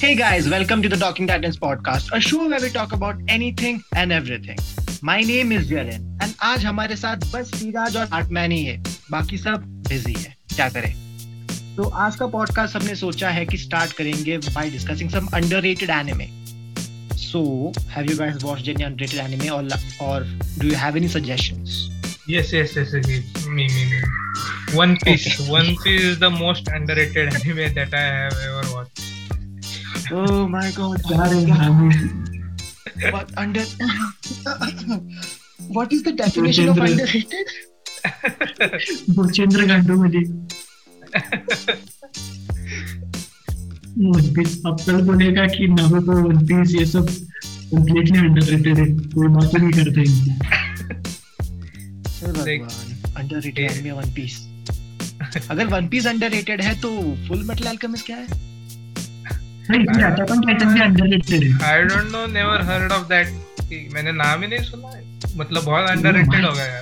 Hey guys, welcome to the Talking Titans podcast, a show where we talk about anything and everything. My name is Jaren and आज हमारे साथ बस सीराज और आर्टमैन ही है बाकी सब बिज़ी है क्या करें तो आज का पॉडकास्ट हमने सोचा है कि स्टार्ट करेंगे by discussing some underrated anime so have you guys watched any underrated anime और और do you have any suggestions Yes, yes, yes, yes, yes. Me, me, me. One Piece. Okay. One Piece is the most underrated anime that I have ever watched. Oh my god. What under What is the definition of underrated? बोलेगा कि Naruto one piece ये सब completely underrated है। कोई बात नहीं करते underrated anime One piece अगर वन पीस अंडररेटेड है तो फुल मेटल अल्केमिस्ट क्या है? I don't know, never heard of that. मैंने नाम ही नहीं सुना है। मतलब बहुत underrated हो गया यार।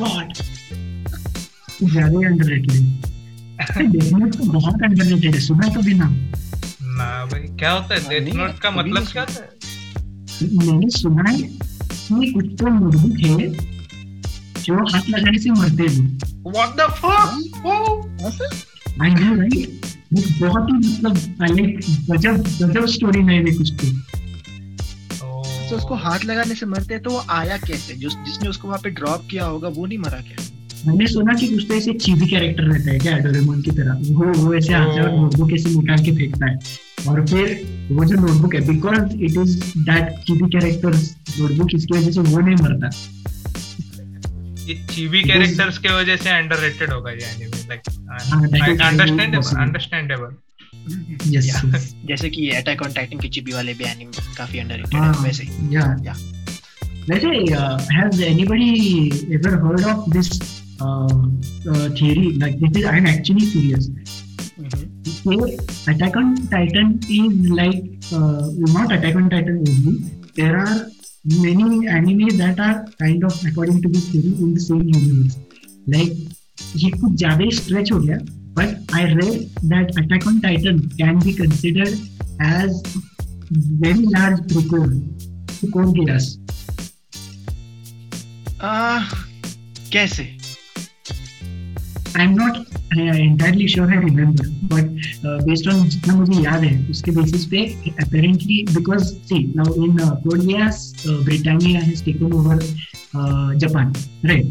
ज़्यादा अंडररेटेड है डेथ नोट तो बहुत अंडररेटेड है सुना तो भी ना भाई क्या होता है? डेथ नोट का मतलब क्या होता है मैंने सुना है कि कुछ तो नोटबुक है जो हाथ लगाने से मरते हैं What the fuck? I know right वो बहुत ही मतलब गजब गजब स्टोरी नहीं है कुछ तो तो उसको हाथ लगाने से मरते हैं तो वो आया कैसे? जो जिसने उसको वहाँ पे ड्रॉप किया होगा वो नहीं मरा क्या? मैंने सुना कि कुछ तो ऐसे चीजी कैरेक्टर रहता है क्या डोरेमोन की तरह? वो वो ऐसे हाथ से और. नोटबुक ऐसे निकाल के फेंकता है। और फिर वो जो नोटबुक है because it is that cheesy character notebook इसकी वजह से वो नहीं मरता। ये चीबी कैरेक्टर्स के वजह से अंडररेटेड होगा ये एनीमे हाँ, very understandable possible. Understandable yes Yeah. जैसे कि अटैक ऑन टाइटन के चिपी वाले भी एनिमे काफ़ी अंडररेटेड हाँ है वैसे ही या वैसे has anybody ever heard of this theory like this is I am actually serious Attack on Titan is like uh, not Attack on Titan only. There are many anime that are kind of according to this theory in the same universe. Like ये कुछ ज़्यादा ही stretch हो गया but I read that Attack on Titan can be considered as very large prequel to Code Geass. कैसे I'm not uh, entirely sure I remember, but uh, based on जितना मुझे याद है उसके basis पे apparently because see now in uh, Code Geass, uh, Britannia has taken over uh, Japan, right?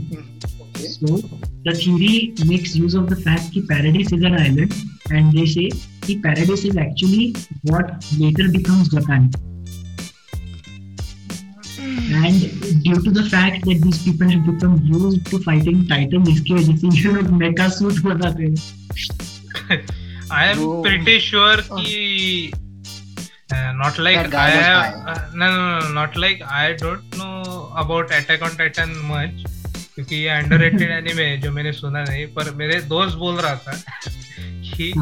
So the theory makes use of the fact that Paradise is an island, and they say that Paradise is actually what later becomes Japan. And due to the fact that these people have become used to fighting Titan, इसकी वजह से ये लोग mecha suit बनाते हैं. I am Bro. pretty sure Oh. कि uh, not like That guy I was have fine. uh, no, no no not like I don't know about Attack on Titan much क्योंकि ये underrated anime है जो मैंने सुना नहीं पर मेरे दोस्त बोल रहा था कि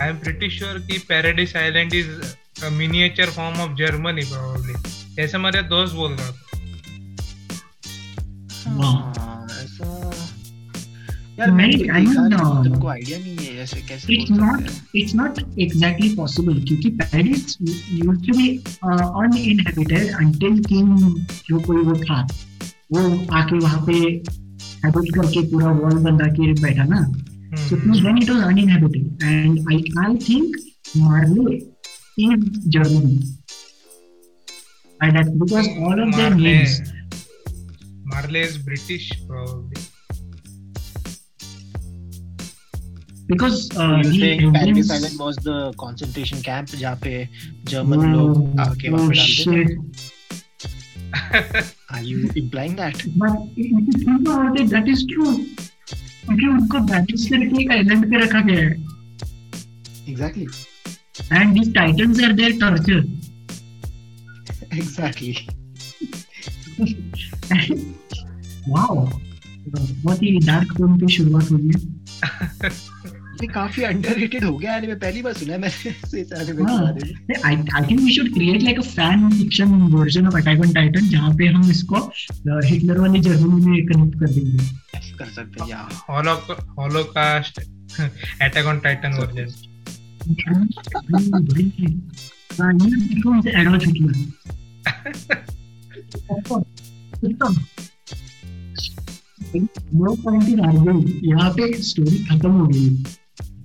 आई एम प्रिटी श्योर कि Paradise Island is miniature form of Germany probably ऐसे मेरे दोस्त बोल रहा था। हाँ, ऐसा यार नहीं, मैंने देखा नहीं, तुमको आइडिया नहीं है कैसे हैं। क्योंकि जो कोई वो था वो आके वहाँ पे हैबिट करके पूरा वॉल बंदा के बैठा ना So it was when it was uninhabited and I I think Marley is German. And that because all of their Marley. names Marley is British probably because uh, You the think Paradise Indians Island was the concentration camp जहाँ पे German Oh, लोग आके वहाँ oh पे डालते थे? Are you implying that? But if you think about it, that is true. क्योंकि उनको बैलेंस करके एक आइलैंड पे रखा गया है Exactly. And these titans are their torture Exactly. Wow बहुत ही डार्क टोन पे शुरुआत हुई है ये काफ़ी अंडररेटेड हो गया एनीमे पहली बार सुना है मैंने इस anime के हाँ। बारे में I, I think we should create like a fan fiction version of Attack on Titan जहाँ पे हम इसको हिटलर वाली जर्मनी में कनेक्ट कर देंगे कर सकते हैं या holocaust attack on titan version भाई, भाई, Rainer becomes Adolf Hitler. of course. No point in arguing यहाँ पे स्टोरी खत्म हो गई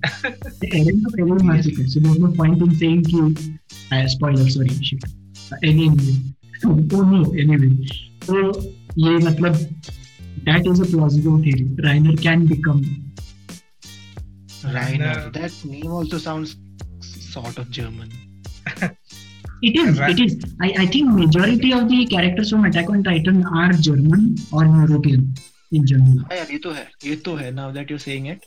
एरन को पहले मार चुका है so there no point in saying कि spoiler sorry shit anyway oh no anyway तो ये मतलब that is a plausible theory Reiner can become Rainer. That name also sounds sort of German. It is. Right. It is. I, I think majority of the characters from Attack on Titan are German or European in general. हाँ यार ये तो है ये तो है now that you're saying it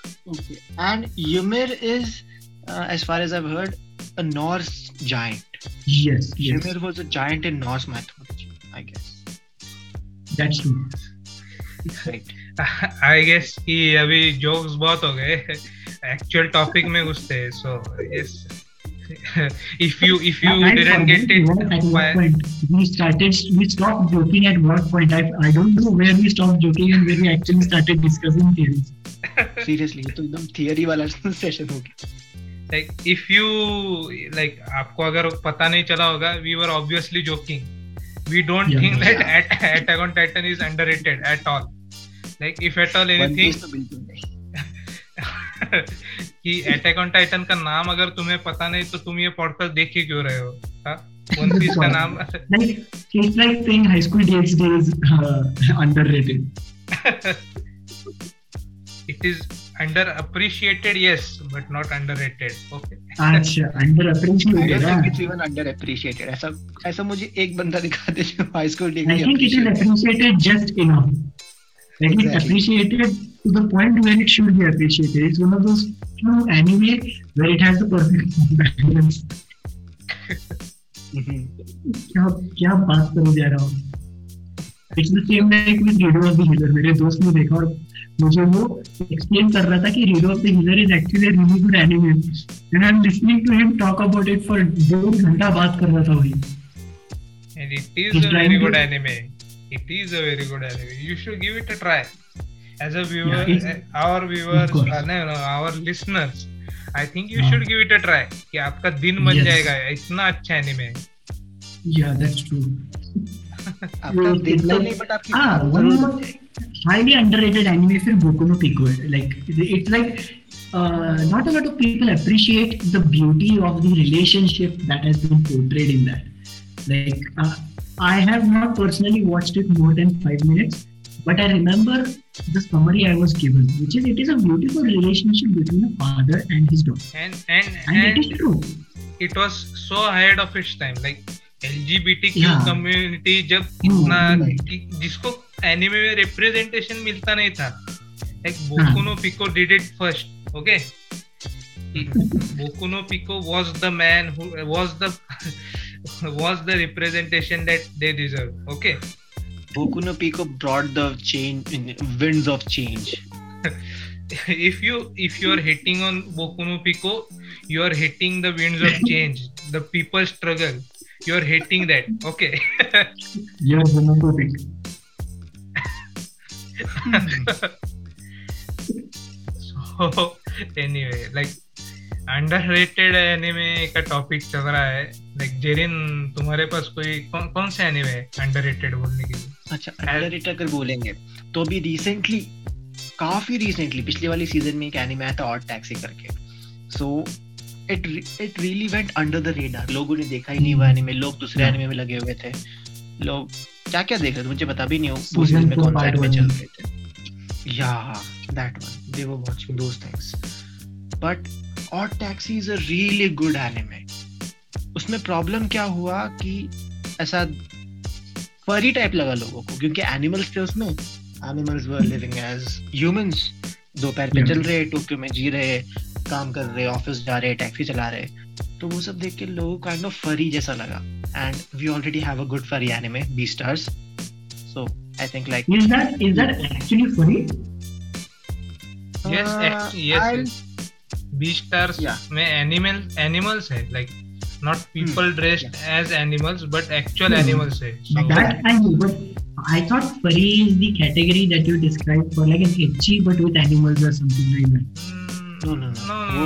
Okay. And Ymir is, uh, as far as I've heard, a Norse giant. Yes, yes, Ymir was a giant in Norse mythology, I guess. that's true. Right. I guess कि अभी jokes बहुत हो गए actual topic में घुसते हैं so yes if you if you I didn't forget get what it at why what point we started we stopped joking at what point I, I don't know where we stopped joking and where we actually started discussing theories seriously तो एकदम theory वाला session हो गया। Like if you like आपको अगर पता नहीं चला होगा we were obviously joking we don't think that attack on Titan is underrated at all like if at all anything कि अटैक ऑन टाइटन का नाम अगर तुम्हें पता नहीं तो तुम ये पोर्टल देख ही क्यों रहे हो? हाँ? वन पीस नाम uh, underrated it is underappreciated yes but not underrated okay अच्छा I underappreciated don't हाँ. think it's even underappreciated. ऐसा ऐसा मुझे एक बंदा दिखा दे जो high school degree. I think it is appreciated just enough like it's Exactly. appreciated to the point where it should be appreciated it's one of those few anime where it has the perfect balance Mhm. क्या क्या बात करो जा रहा हूँ it's the same like with Redo of the Healer मेरे दोस्त ने देखा और मुझे वो एक्सप्लेन कर रहा था कि Redo of the Healer is actually a really good anime and I am listening to him talk about it for दो घंटा बात कर रहा था वही and it is a very good anime it is a very good anime you should give it a try as a viewer our viewers no our listeners I think you should give it a try कि आपका दिन बन yes. जाएगा. इतना अच्छा anime या that's true आपका दिन नहीं बट आपकी हाँ one more बात one जरूर more बन जाएगी. highly underrated anime फिर Boku no Pico है like it's like uh, not a lot of people appreciate the beauty of the relationship that has been portrayed in that like uh, I have not personally watched it more than five minutes but I remember the summary I was given which is it is a beautiful relationship between a father and his daughter and and and it is and true it was so ahead of its time like LGBTQ Yeah. community जब Hmm, इतना right. कि- जिसको anime में representation मिलता नहीं था। एक Boku no Pico did it first okay Boku no Pico was the man who was the was the representation that they deserve okay Boku no Pico brought the change in winds of change if you if you are hitting on Boku no Pico you are hitting the winds of change the people struggle you are hitting that okay you are Boku no Pico so anyway like underrated anime का topic चल रहा है. Like Jerin तुम्हारे पास कोई कौन कौन से anime है अंडररेटेड बोलने के लिए? अच्छा अंडररेटेड अगर बोलेंगे तो अभी रिसेंटली काफ़ी रिसेंटली पिछले वाली सीज़न में एक एनिमे आया था और टैक्सी करके. So it it really went under the radar लोगों ने देखा ही नहीं वो एनिमे लोग दूसरे. एनिमे में लगे हुए थे. लोग क्या क्या देख रहे थे? मुझे पता भी नहीं हो Season में कौन सा part चल रहे थे। या that one they were watching those things but Odd Taxi is a really good anime उसमें प्रॉब्लम क्या हुआ कि ऐसा फरी टाइप लगा लोगों को क्योंकि एनिमल्स थे उसमें। Animals were living as humans दो पैर पे चल रहे टोक्यो में जी रहे काम कर रहे ऑफ़िस जा रहे टैक्सी चला रहे। तो वो सब देख के लोगों को काइंड ऑफ़ फरी जैसा लगा। And we already have a good furry anime Beastars so I think like is that is that actually furry yes yes Beastars में एनिमल एनिमल्स है like not people dressed as animals but actual animals है. That thank but I thought furry is the category that you describe for like an HG but with animals और something like that no no no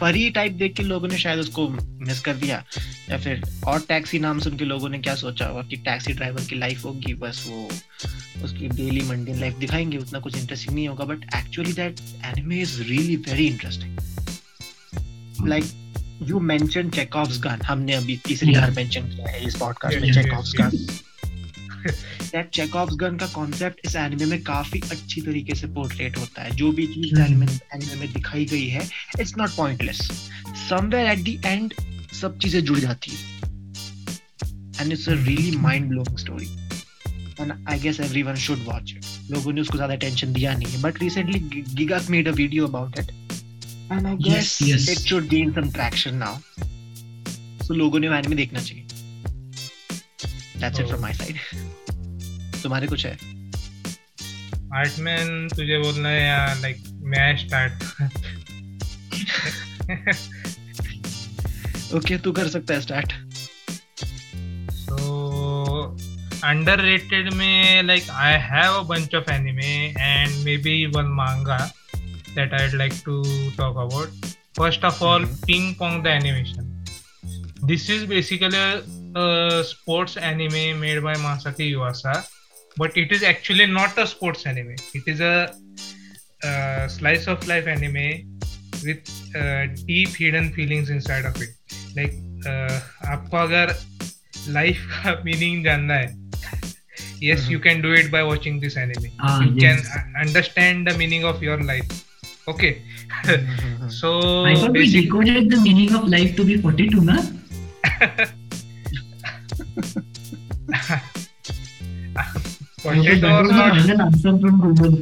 furry type देख के लोगों ने शायद उसको miss कर दिया या फिर और टैक्सी नाम सुन के लोगों ने क्या सोचा होगा कि टैक्सी ड्राइवर की लाइफ होगी बस वो उसकी डेली मंडी लाइफ दिखाएँगे उतना कुछ इंटरेस्टिंग नहीं होगा but actually that anime is really very interesting like you mention Chekhov's gun हमने अभी तीसरी. बार मेंशन किया है इस पॉडकास्ट में Chekhov's gun that Chekhov's gun का कॉन्सेप्ट इस एनिमे में काफ़ी अच्छी तरीके से पोर्ट्रेट होता है। जो भी चीज़. एनिमे एनिमे में दिखाई गई है it's not pointless somewhere at the end सब चीज़ें जुड़ जाती है। And it's a really mind blowing story and I guess everyone should watch it लोगों ने उसको ज़्यादा अटेंशन दिया नहीं है। But recently Gigas made a video about it and I guess. It should gain some traction now so लोगों ने anime देखना चाहिए। That's it from my side तुम्हारे कुछ है? आर्टमैन तुझे बोलना है या लाइक मैं स्टार्ट ओके तू कर सकता है स्टार्ट सो अंडररेटेड में like I have a bunch of anime and maybe one manga that I would like to talk about first of all Ping Pong the Animation this is basically a sports anime made by Masaki Yuasa, but it is actually not a sports anime. It is a, uh slice of life anime with uh, deep hidden feelings inside of it. Like uh, आपको अगर life का meaning जानना है yes you can do it by watching this anime Ah, you yes. can uh, understand the meaning of your life okay so I thought we decoded the meaning of life to be 42, na? Potato or not answer from Google.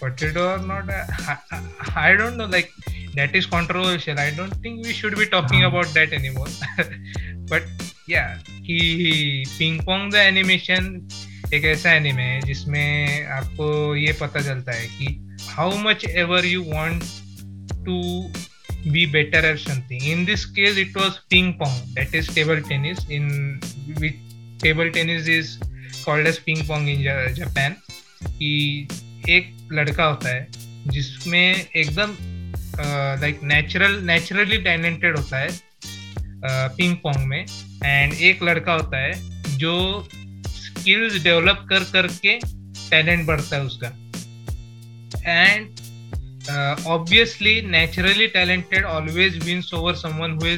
potato or not uh, I, I, I don't know like that is controversial i don't think we should be talking Ah. about that anymore but yeah कि ping pong the animation एक ऐसा anime है जिसमें आपको ये पता चलता है कि how much ever you want to be better at something in this case it was ping pong that is table tennis in which table tennis is called as ping pong in Japan, कि एक लड़का होता है, जिसमें एकदम like natural naturally talented होता है ping pong में एंड एक लड़का होता है, जो स्किल्स डेवलप कर, करके टैलेंट बढ़ता है उसका। And obviously naturally talented always wins over someone who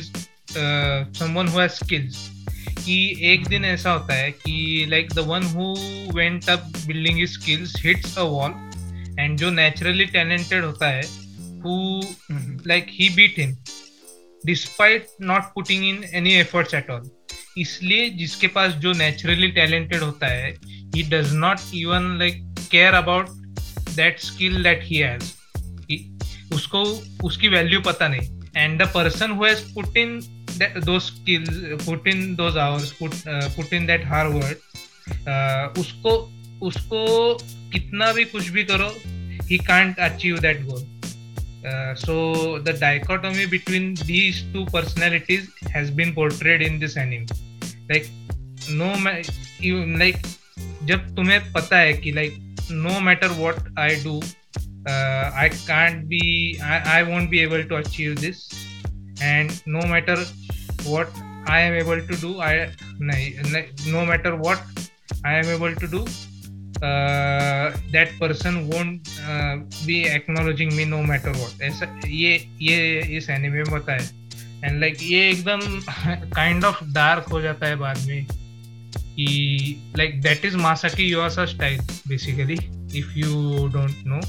someone who skills कि एक दिन ऐसा होता है कि like the one who went up building skills hits a wall and जो नेचुरली टैलेंटेड होता है who like he beat him despite not putting in any efforts at all. इसलिए जिसके पास जो नेचुरली टैलेंटेड होता है he does not even like care about that skill that he has उसको उसकी वैल्यू पता नहीं. And the person who has put in those skills put in those hours put put in that hard word उसको उसको कितना भी कुछ भी करो he can't achieve that goal so the dichotomy between these two personalities has been portrayed in this anime like no you like जब तुम्हें पता है कि like no matter what I do uh, I can't be I, I won't be able to achieve this and no matter what I am able to do I no matter what I am able to do uh, that person won't uh, be acknowledging me no matter what. ऐसा ये ये इस anime में है। And like ये एकदम kind of dark हो जाता है बाद में कि like that is Masaaki Yuasa style basically if you don't know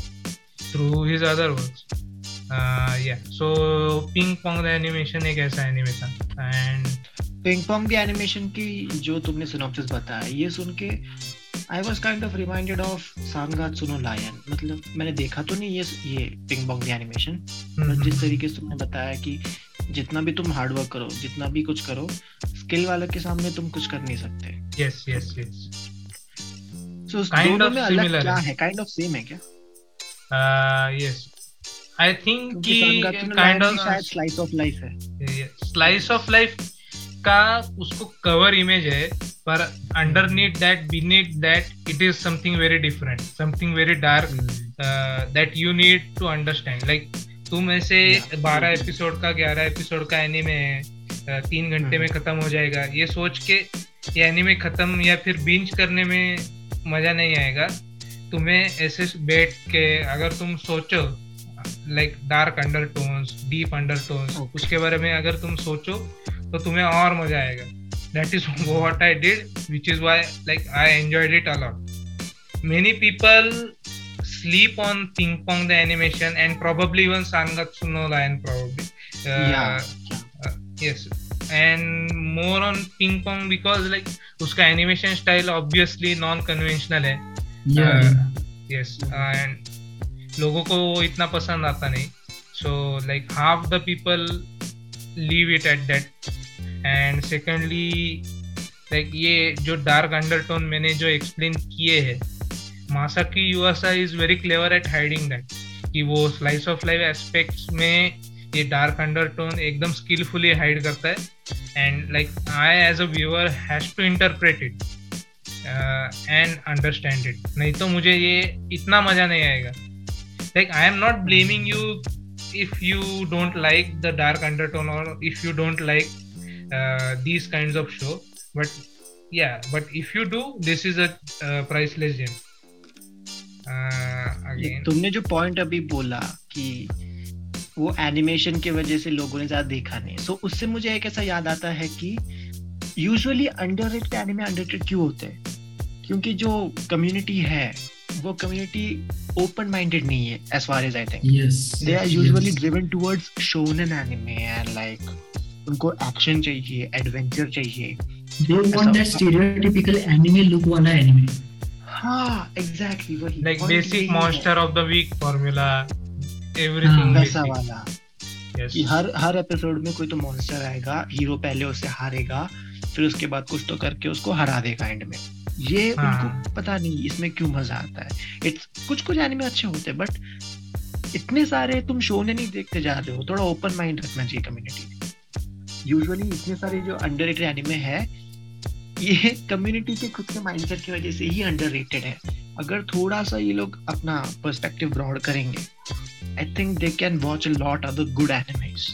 through his other works या so Ping Pong the Animation एक ऐसा एनिमे था। And Ping Pong the Animation की जो तुमने सिनॉप्सिस बताया ये सुन के I was kind of reminded of Sangatsu no Lion मतलब मैंने देखा तो नहीं ये ये Ping Pong the Animation but जिस तरीके से तुमने बताया कि जितना भी तुम हार्ड वर्क करो जितना भी कुछ करो स्किल वाले के सामने तुम कुछ कर नहीं सकते। Yes yes yes so Kind दोनों of में अलग क्या है। है? काइंड ऑफ़ सेम है क्या? यस आई थिंक कि kind of slice of life है स्लाइस ऑफ़ लाइफ का उसको कवर इमेज है पर underneath that beneath that it is something very different something very dark. That you need to understand like तुम ऐसे बारह episode का ग्यारह एपिसोड का एनीमे है uh, तीन घंटे Hmm. में खत्म हो जाएगा। ये सोच के ये एनीमे खत्म या फिर बिंज करने में मज़ा नहीं आएगा। तुम्हें ऐसे बैठ के अगर तुम सोचो like dark undertones deep undertones उसके बारे में अगर तुम सोचो तो तुम्हें और मज़ा आएगा। That is what I did which is why like I enjoyed it a lot many people sleep on think pong the animation and probably even सांगत सुनो line probably yes and more on ping pong because like उसका animation style obviously non conventional है yes and लोगों को वो इतना पसंद आता नहीं। So like half the people leave it at that. And secondly like ये जो dark undertone मैंने जो एक्सप्लेन किए हैं Masaaki Yuasa is very clever at hiding that कि वो स्लाइस ऑफ़ लाइफ एस्पेक्ट्स में ये डार्क अंडरटोन एकदम स्किलफुली हाइड करता है। And like I as a viewer has to interpret it and understand it नहीं तो मुझे ये इतना मज़ा नहीं आएगा। Like I am not blaming you if you don't like the dark undertone और if you don't like these kinds of show. But yeah but if you do this is a uh, priceless gem uh, तुमने जो point अभी बोला कि वो animation की वजह से लोगों ने ज़्यादा देखा नहीं सो so, उससे मुझे एक ऐसा याद आता है कि यूजुअली अंडररेटेड एनिमे अंडर क्यों होते हैं? क्योंकि जो कम्युनिटी है वो कम्युनिटी ओपन माइंडेड नहीं है as far as I think they are. Usually driven towards shonen anime and like उनको एक्शन चाहिए एडवेंचर चाहिए। They want that stereotypical anime look वाला anime. हाँ एग्जैक्टली वही। है। monster of the week formula everything हाँ, वैसा वाला। Yes. कि हर हर एपिसोड में कोई तो मॉन्स्टर आएगा हीरो पहले उसे हारेगा फिर उसके बाद कुछ तो करके उसको हरा देगा एंड में। ये हाँ। उनको पता नहीं इसमें क्यों मज़ा आता है। इट्स कुछ कुछ एनिमे अच्छे होते हैं बट इतने सारे तुम शो ने नहीं देखते जा रहे हो थोड़ा ओपन माइंड रखना चाहिए कम्युनिटी यूजुअली इतने सारे जो अंडररेटेड एनिमे है ये कम्युनिटी के खुद के माइंडसेट की वजह से ही अंडररेटेड है। अगर थोड़ा सा ये लोग अपना पर्सपेक्टिव ब्रॉड करेंगे I think they can watch a lot other good animes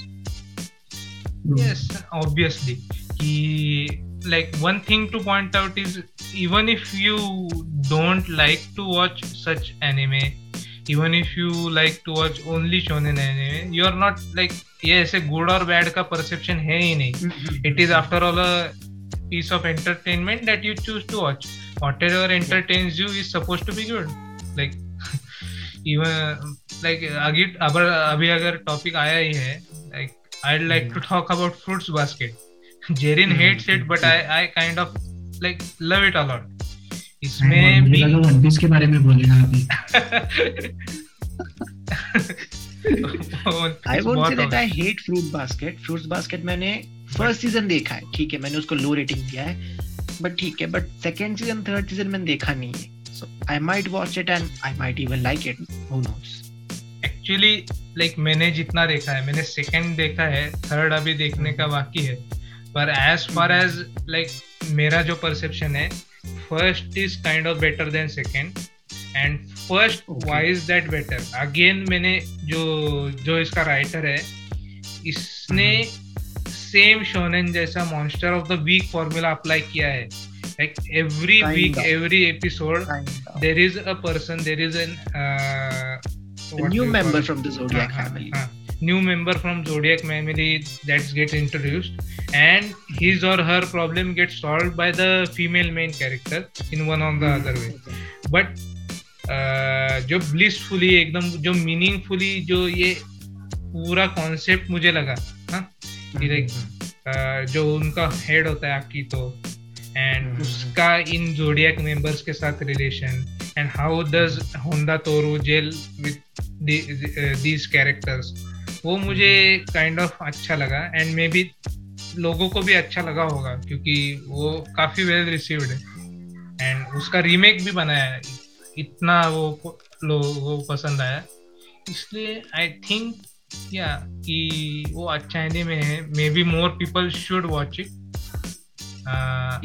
yes obviously he like one thing to point out is even if you don't like to watch such anime even if you like to watch only shonen anime you are not like ये ऐसे good और bad का perception है ही नहीं it is after all a piece of entertainment that you choose to watch whatever entertains you is supposed to be good like even like अभी अगर अभी अगर टॉपिक आया ही है like I'd like to talk about fruits basket Jerin hates it but I I kind of like love it a lot. इसमें भी लगा one piece के बारे में बोलेगा अभी। I won't say that I hate Fruit Basket Fruits Basket मैंने first season देखा है। ठीक है मैंने उसको लो रेटिंग दिया है। बट ठीक है but second season third season मैंने देखा नहीं है। So I might watch it and I might even like it who knows actually like मैंने जितना देखा है मैंने सेकंड देखा है थर्ड अभी देखने का बाकी है। पर एज फार एज लाइक मेरा जो परसेप्शन है first is kind of better than second and first why is that better again मैंने जो जो इसका राइटर है इसने सेम शोनेन जैसा monster of the week formula apply किया है। Like every week. Every episode there is a person there is an uh, what new do you member हाँ, हाँ, हाँ. new member from zodiac family that gets introduced and his or her problem gets solved by the female main character in one or the other way but uh, जो blissfully एकदम जो meaningfully जो ये पूरा concept मुझे लगा हाँ like uh, जो उनका हेड होता है आपकी तो एंड उसका इन जोडियक मेंबर्स के साथ relation and how does Honda Tohru gel with these characters वो मुझे काइंड kind ऑफ़ of अच्छा लगा एंड मे बी लोगों को भी अच्छा लगा होगा क्योंकि वो काफ़ी वेल रिसीव्ड है। एंड उसका रीमेक भी बनाया है। इतना वो लोगों को पसंद आया। इसलिए आई थिंक या कि वो अच्छा में है। Maybe more people should watch it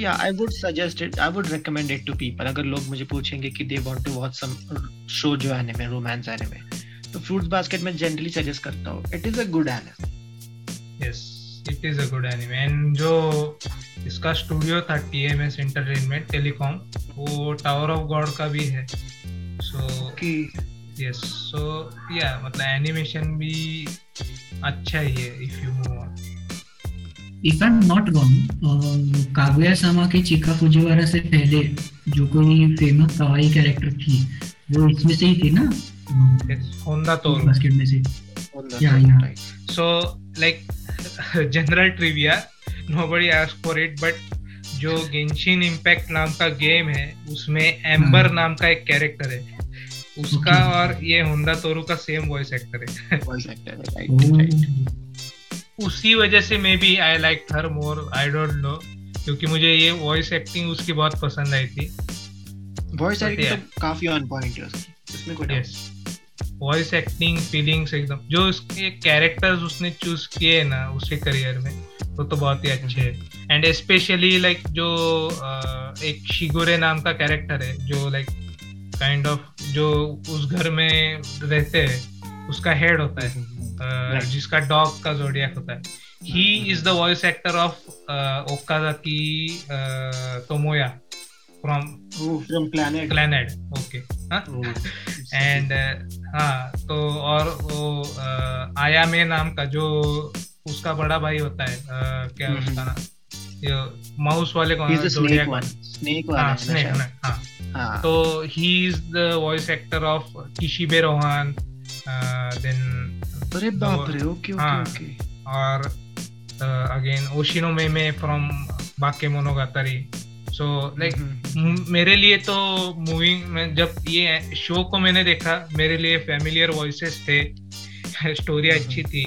या I would suggest it I would recommend it to people अगर लोग मुझे पूछेंगे कि they want to watch some show जो एनिमे रोमांस एनिमे तो फ्रूट्स बास्केट में जनरली सजेस्ट करता हूँ. It is a good anime yes it is a good anime and जो इसका स्टूडियो था टीएमएस एंटरटेनमेंट टेलीकॉम वो टावर ऑफ़ गॉड का भी है. सो यस सो या मतलब एनिमेशन भी अच्छा ही है if you move on if I am not wrong Kaguya sama के चिका फुजिवारा से पहले जो कोई फ़ेमस कवाई कैरेक्टर थी वो इसमें से ही थी ना? Honda Toru. Basket में से. Yeah, yeah. Right. So like general trivia, nobody asked for it, but जो गेंशिन इम्पैक्ट नाम का गेम है उसमें एम्बर hmm. नाम का एक कैरेक्टर है उसका okay. और ये होंडा तोरू का सेम वॉइस एक्टर है वॉइस एक्टर है उसी वजह से maybe I like her more I don't know क्योंकि मुझे ये वॉइस एक्टिंग उसकी बहुत पसंद आई थी वॉइस एक्टिंग तो काफ़ी ऑन पॉइंट है उसकी उसमें कोई yes. वॉइस एक्टिंग फीलिंग्स एकदम। जो उसके कैरेक्टर्स उसने चूज़ किए हैं ना उसके करियर में वो तो बहुत ही अच्छे है। एंड स्पेशली लाइक जो एक शिगोरे नाम का कैरेक्टर है जो लाइक काइंड ऑफ़ जो उस घर में रहते हैं उसका हेड होता है uh, जिसका डॉग का जोडियाक होता है। He is the voice actor of Okazaki Tomoya from from planet planet okay and हाँ तो और वो आया में नाम का जो उसका बड़ा भाई होता है क्या हम्म, उसका नाम? ये माउस वाले कौन स्नेक वन स्नेक हाँ स्नेक हाँ, हाँ। तो he is the voice actor of Kishibe Rohan then अरे बाप रे ओके ओके ओके। और again Oshino Meme from Bake मोनोगातारी so like मेरे लिए तो मूविंग में जब ये शो को मैंने देखा मेरे लिए फैमिलियर वॉइसेस थे स्टोरी अच्छी थी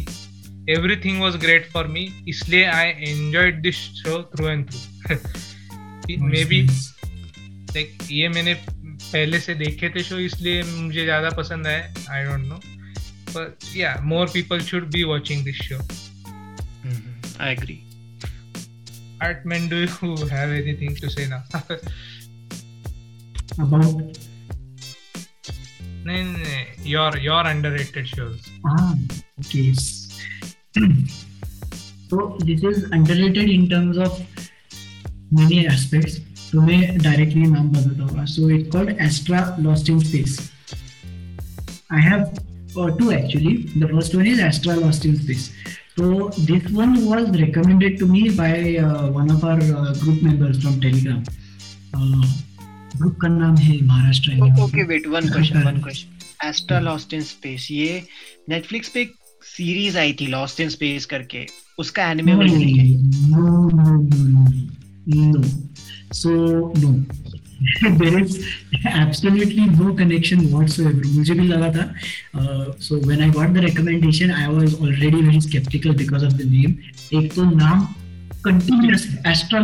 everything was great for me इसलिए I enjoyed this show through and through maybe like ये मैंने पहले से देखे थे शो इसलिए मुझे ज़्यादा पसंद आए आई don't know but yeah more people should be watching this show I agree Artman, do you have anything to say now? About? No, no, no, your your underrated shows. Ah, okay. so this is underrated in terms of many aspects. तो मैं directly नाम बताता हूँ so it called Astra lost in space I have to actually the first one is Astra lost in space So this one was recommended to me by uh, one of our uh, group members from Telegram. Uh, group का नाम है Maharashtra okay wait one question one question Astra Lost in Space ये Netflix पे series आई थी lost in space करके। उसका anime version है no no no no so no there is absolutely no connection whatsoever मुझे भी लगा था uh, so when I got the recommendation I was already very skeptical because of the name एक तो नाम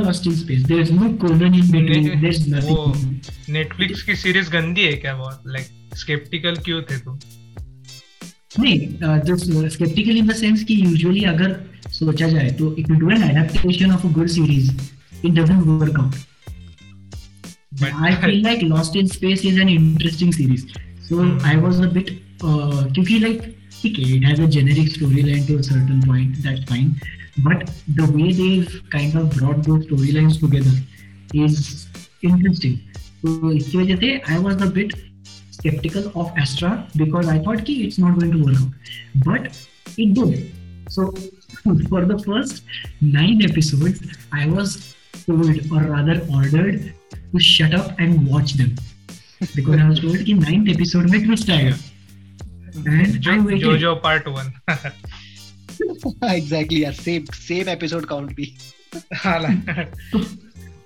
lost in space there is no colon in between there is nothing Netflix की series गंदी है क्या बहुत like skeptical क्यों थे तुम नहीं just skeptical in the sense कि usually अगर सोचा जाए तो you do an adaptation of a good series it doesn't work out But I feel like Lost in Space is an interesting series. So mm. I was a bit uh, क्योंकि like okay, it has a generic storyline to a certain point, that's fine. But the way they've kind of brought those storylines together is interesting. So इसकी वजह से I was a bit skeptical of Astra because I thought कि it's not going to work out. But it did. So for the first nine episodes, I was told or rather ordered to shut up and watch them because I was told कि ninth episode में twist आएगा. And I waited. JoJo part one exactly यार same same episode count भी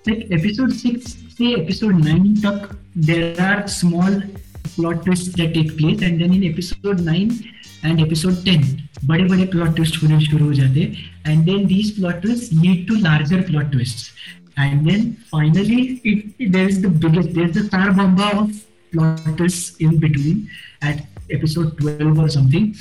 like episode 6 say episode 9 tak there are small plot twists that take place and then in episode 9 and episode 10 बड़े बड़े plot twists होने शुरू हो जाते and then these plot twists lead to larger plot twists And then finally, it, it, there is the biggest, there's the Star Bomba of plot in between at episode 12 or something.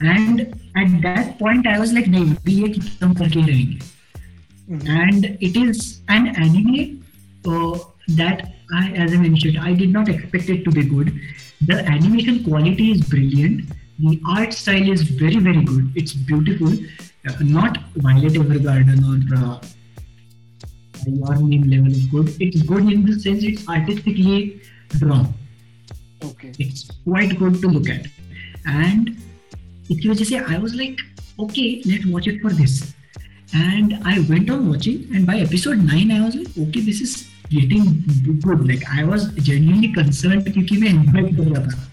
And at that point, I was like, no, we mm-hmm. And it is an anime uh, that I, as I mentioned, I did not expect it to be good. The animation quality is brilliant. The art style is very, very good. It's beautiful. Uh, not Violet Evergarden or uh, your name level of good. It's good in the sense it's artistically drawn. Okay It's quite good to look at. And इसकी वजह से I was like, okay, let's watch it for this. And I went on watching, and by episode 9, I was like, okay, this is getting good. Like, I was genuinely concerned क्योंकि मैं enjoy कर रहा था.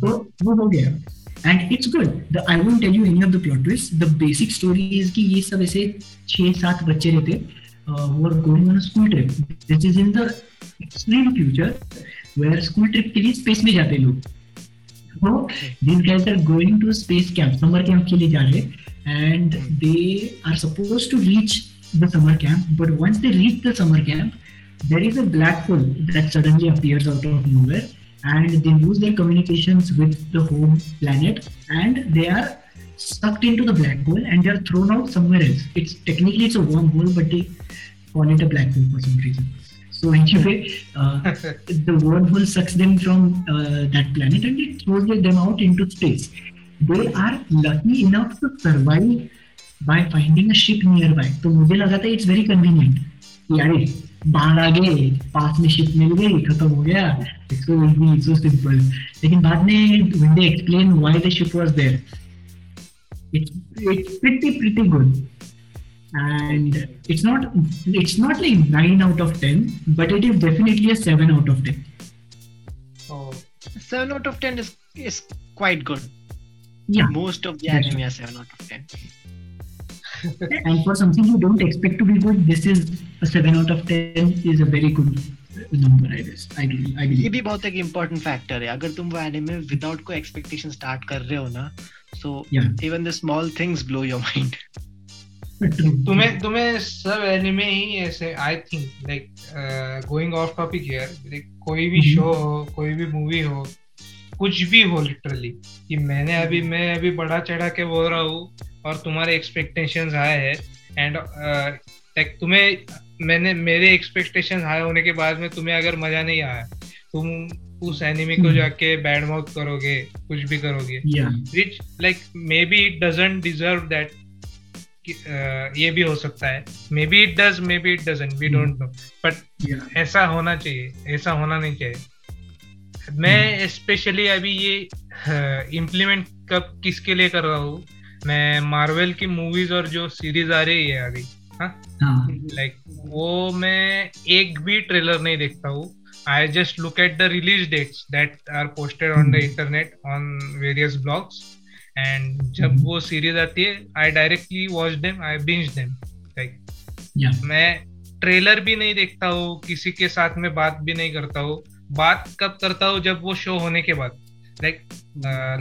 तो वो हो गया. And it's good. The, I won't tell you any of the plot twists. The basic story is कि ये सब ऐसे छह सात बच्चे रहते uh, who are going on a school trip. This is in the extreme future where school trip के लिए space में जाते लोग. So these guys are going to space camp, summer camp के लिए जा रहे and they are supposed to reach the summer camp. But once they reach the summer camp, there is a black hole that suddenly appears out of nowhere, and they lose their communications with the home planet, and they are sucked into the black hole and they are thrown out somewhere else. It's technically it's a wormhole, but they call it a black hole for some reason. So anyway, uh, the wormhole sucks them from uh, that planet and it throws them out into space. They are lucky enough to survive by finding a ship nearby. तो मुझे लगा था it's very convenient कि अरे बाहर आ गए पास में ship मिल गई खत्म हो गया it's so easy so simple लेकिन बाद में when they explain why the ship was there it's it's pretty pretty good and it's not it's not like 9 out of 10 but it is definitely a 7 out of 10 7 out of 10 is, is quite good. yeah Most of the anime are 7 out of 10. and for something you don't expect to be good this is a 7 out of 10 is a very good number i guess. I believe. ये भी बहुत एक important factor है। अगर तुम वो anime without कोई expectation start कर रहे हो ना so even the small things blow your mind तुम्हें तुम्हें सब एनिमे ही ऐसे I think like going off topic here like कोई भी. शो हो कोई भी मूवी हो कुछ भी हो लिटरली कि मैंने अभी मैं अभी बड़ा चढ़ा के बोल रहा हूँ और तुम्हारे एक्सपेक्टेशंस हाई है एंड लाइक तुम्हें मैंने मेरे एक्सपेक्टेशन हाई होने के बाद में तुम्हें अगर मज़ा नहीं आया तुम उस एनिमे को Mhm. जाके बैड माउथ करोगे कुछ भी करोगे। Which like maybe it doesn't deserve that uh, ये भी हो सकता है। Maybe it does maybe it doesn't we don't know but ऐसा होना चाहिए ऐसा होना नहीं चाहिए। मैं स्पेशली अभी ये इम्प्लीमेंट कब किसके लिए कर रहा हूँ? मैं मार्वल की मूवीज़ और जो सीरीज़ आ रही है अभी लाइक वो मैं एक भी ट्रेलर नहीं देखता हूँ। I just look at the release dates that are posted on the internet on various blogs and जब. वो सीरीज़ आती है I directly watch them I binge them like मैं ट्रेलर भी नहीं देखता हूँ किसी के साथ में बात भी नहीं करता हूँ। बात कब करता हूँ जब वो शो होने के बाद। Like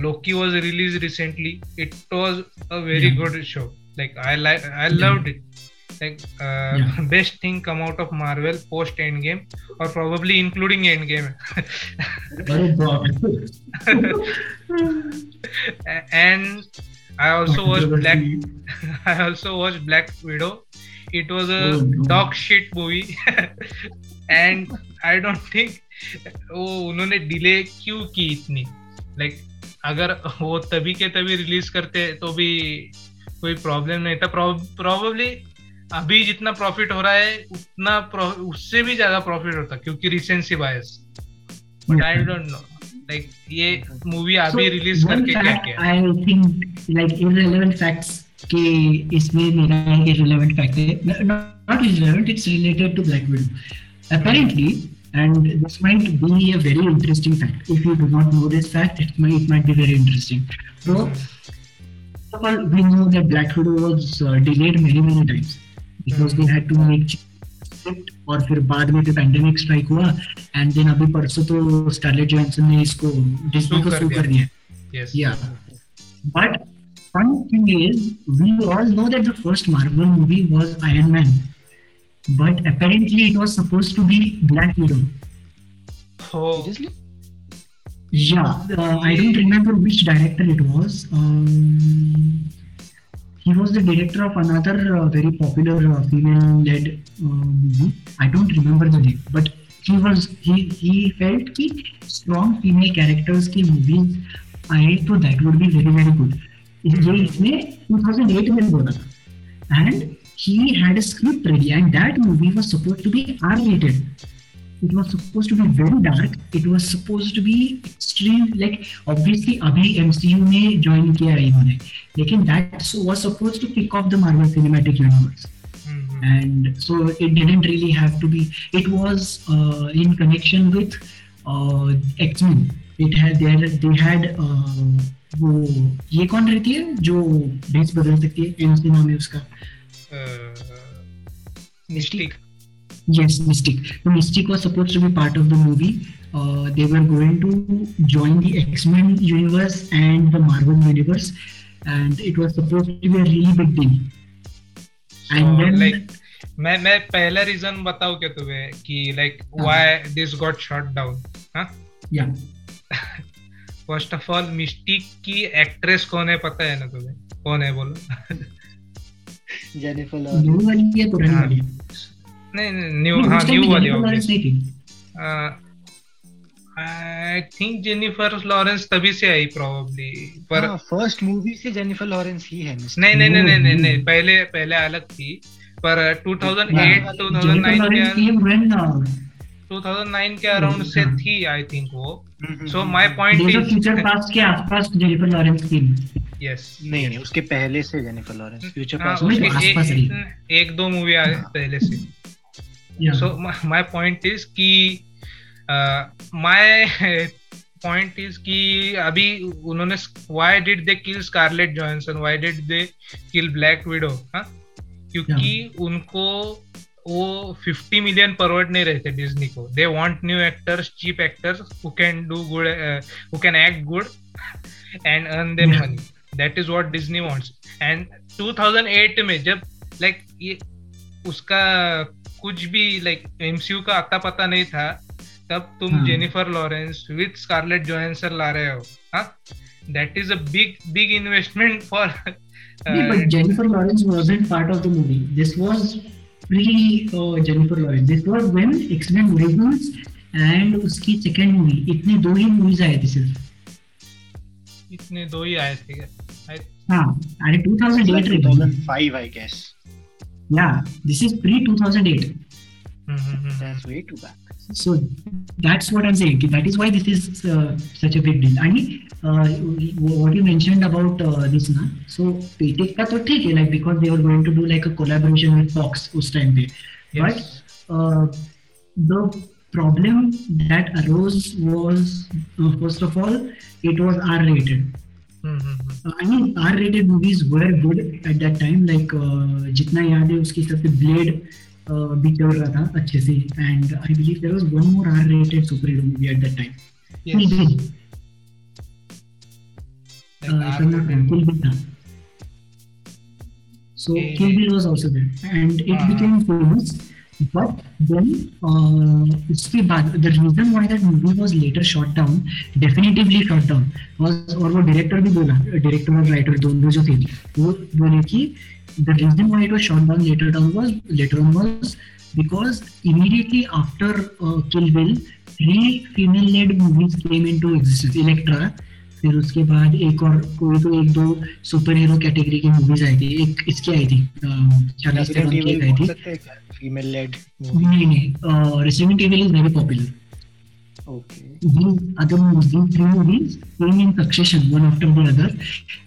Loki was released recently it was a very. Good show like I like I. Loved it like uh, Yeah. best thing come out of marvel post endgame or probably including endgame and i also watched black i also watched black widow it was a Oh, no. dog shit movie and i don't think वो उन्होंने delay क्यों की इतनी like अगर वो तभी के तभी रिलीज़ करते तो भी कोई प्रॉब्लम नहीं था प्रॉब्लली अभी जितना प्रॉफिट हो रहा है उतना उससे भी ज़्यादा प्रॉफिट होता क्योंकि recency bias but I don't know like ये मूवी अभी रिलीज़ करके क्या किया I think like irrelevant facts कि इसमें मेरा एक irrelevant fact है not irrelevant it's related to Black Widow apparently and this might be a very interesting fact if you do not know this fact it might it might be very interesting so first of all we know that Black Widow was uh, delayed many many times because they had to make script और फिर बाद में फिर pandemic strike हुआ and then अभी परसों तो Scarlett Johansson ने इसको डिज्नी को दिया। कर दिया Yeah. But fun thing is, we all know that the first Marvel movie was Iron Man, but apparently it was supposed to be Black Widow. हो Yeah, uh, I don't remember which director it was. Um, he was the director of another uh, very popular uh, female-led uh, movie. I don't remember the name, but he was he he felt कि strong female characters की movies आए तो that would be very very good. ये इसने 2008 में बोला था and he had a script ready and that movie was supposed to be R-rated. It was supposed to be very dark it was supposed to be extreme like obviously अभी MCU में join किया है इन्होंने लेकिन that so was supposed to kick off the Marvel Cinematic Universe and so it didn't really have to be it was uh, in connection with uh, X-Men it had they, they had uh, वो ये कौन रहती है जो भेस बदल सकती है एमसी नाम है उसका Mystic Yes, Mystic. So Mystic was supposed to be part of the movie. Uh, they were going to join the X-Men universe and the Marvel universe, and it was supposed to be a really big deal. And then, like मैं मैं पहला reason बताऊँ क्या तुम्हें कि like हाँ. Why this got shot down हाँ yeah, first of all Mystic की एक्ट्रेस कौन है पता है ना तुम्हें कौन है बोलो Jennifer new है हाँ. नहीं न्यू हाँ न्यू वाली थी. आई थिंक जेनिफर लॉरेंस तभी से आई प्रोबेबली पर हाँ, first movie से Jennifer Lawrence ही है नहीं नहीं नहीं नहीं नहीं. पहले पहले अलग थी पर 2008 2009 के came when uh, 2009 के अराउंड से हाँ. थी आई थिंक वो so my. Point is Past के आसपास Jennifer Lawrence came. यस नहीं नहीं उसके पहले से जेनिफर लॉरेंस फ्यूचर हाँ, पास्ट तो आसपास एक, दो मूवी आए हाँ. पहले से Yeah. so my, my point is कि my point is कि अभी उन्होंने why did they kill Scarlett Johansson? Why did they kill Black Widow? हाँ? क्योंकि उनको वो 50 मिलियन परवड नहीं रहे थे डिज्नी को। They want new actors cheap actors who can do good who can act good and earn them money that is what Disney wants and 2008 में जब लाइक like, ये उसका कुछ भी लाइक एमसीयू का आता पता नहीं था तब तुम Jennifer Lawrence with Scarlett Johansson ला रहे हो that is a big investment for Jennifer Lawrence wasn't part of the movie this was pre Jennifer Lawrence this was when X Men Originals and उसकी सेकंड मूवी इतने दो ही movies आए थे सिर्फ़। इतने दो ही आए थे Yeah, this is pre 2008. Mm-hmm. That's way too bad. So that's what I'm saying. That is why this is uh, such a big deal. And uh, what you mentioned about uh, this, na, so like because they were going to do like a collaboration with Fox us time pe. Yes. But uh, the problem that arose was uh, first of all it was R rated. Hmm, hmm. Uh, I mean R-rated movies were good at that time. Like uh, जितना याद है उसके हिसाब से Blade uh, भी चल रहा था अच्छे से. And I believe there was one more R-rated superhero movie at that time. Kill Yes. Bill. Like Uh, if I'm not wrong, Kill Bill था. So Okay. Kill Bill was also there, and it Uh-huh. became famous. But then, uh, उसके बाद the reason why that movie was later shot down, definitively shot down, was और वो director भी बोला, director और writer दोनों जो थे, वो बोले कि the reason why it was shot down later down was later on was because immediately after uh, Kill Bill, three female-led movies came into existence. Electra, फिर उसके बाद एक और कोई तो एक दो सुपर हीरो कैटेगरी की मूवीज़ आई थी एक इसकी आई थी एक आई थी हैं female led movie नहीं नहीं Resident Evil is very popular Okay. These other movies, these three movies came in succession, one after the other,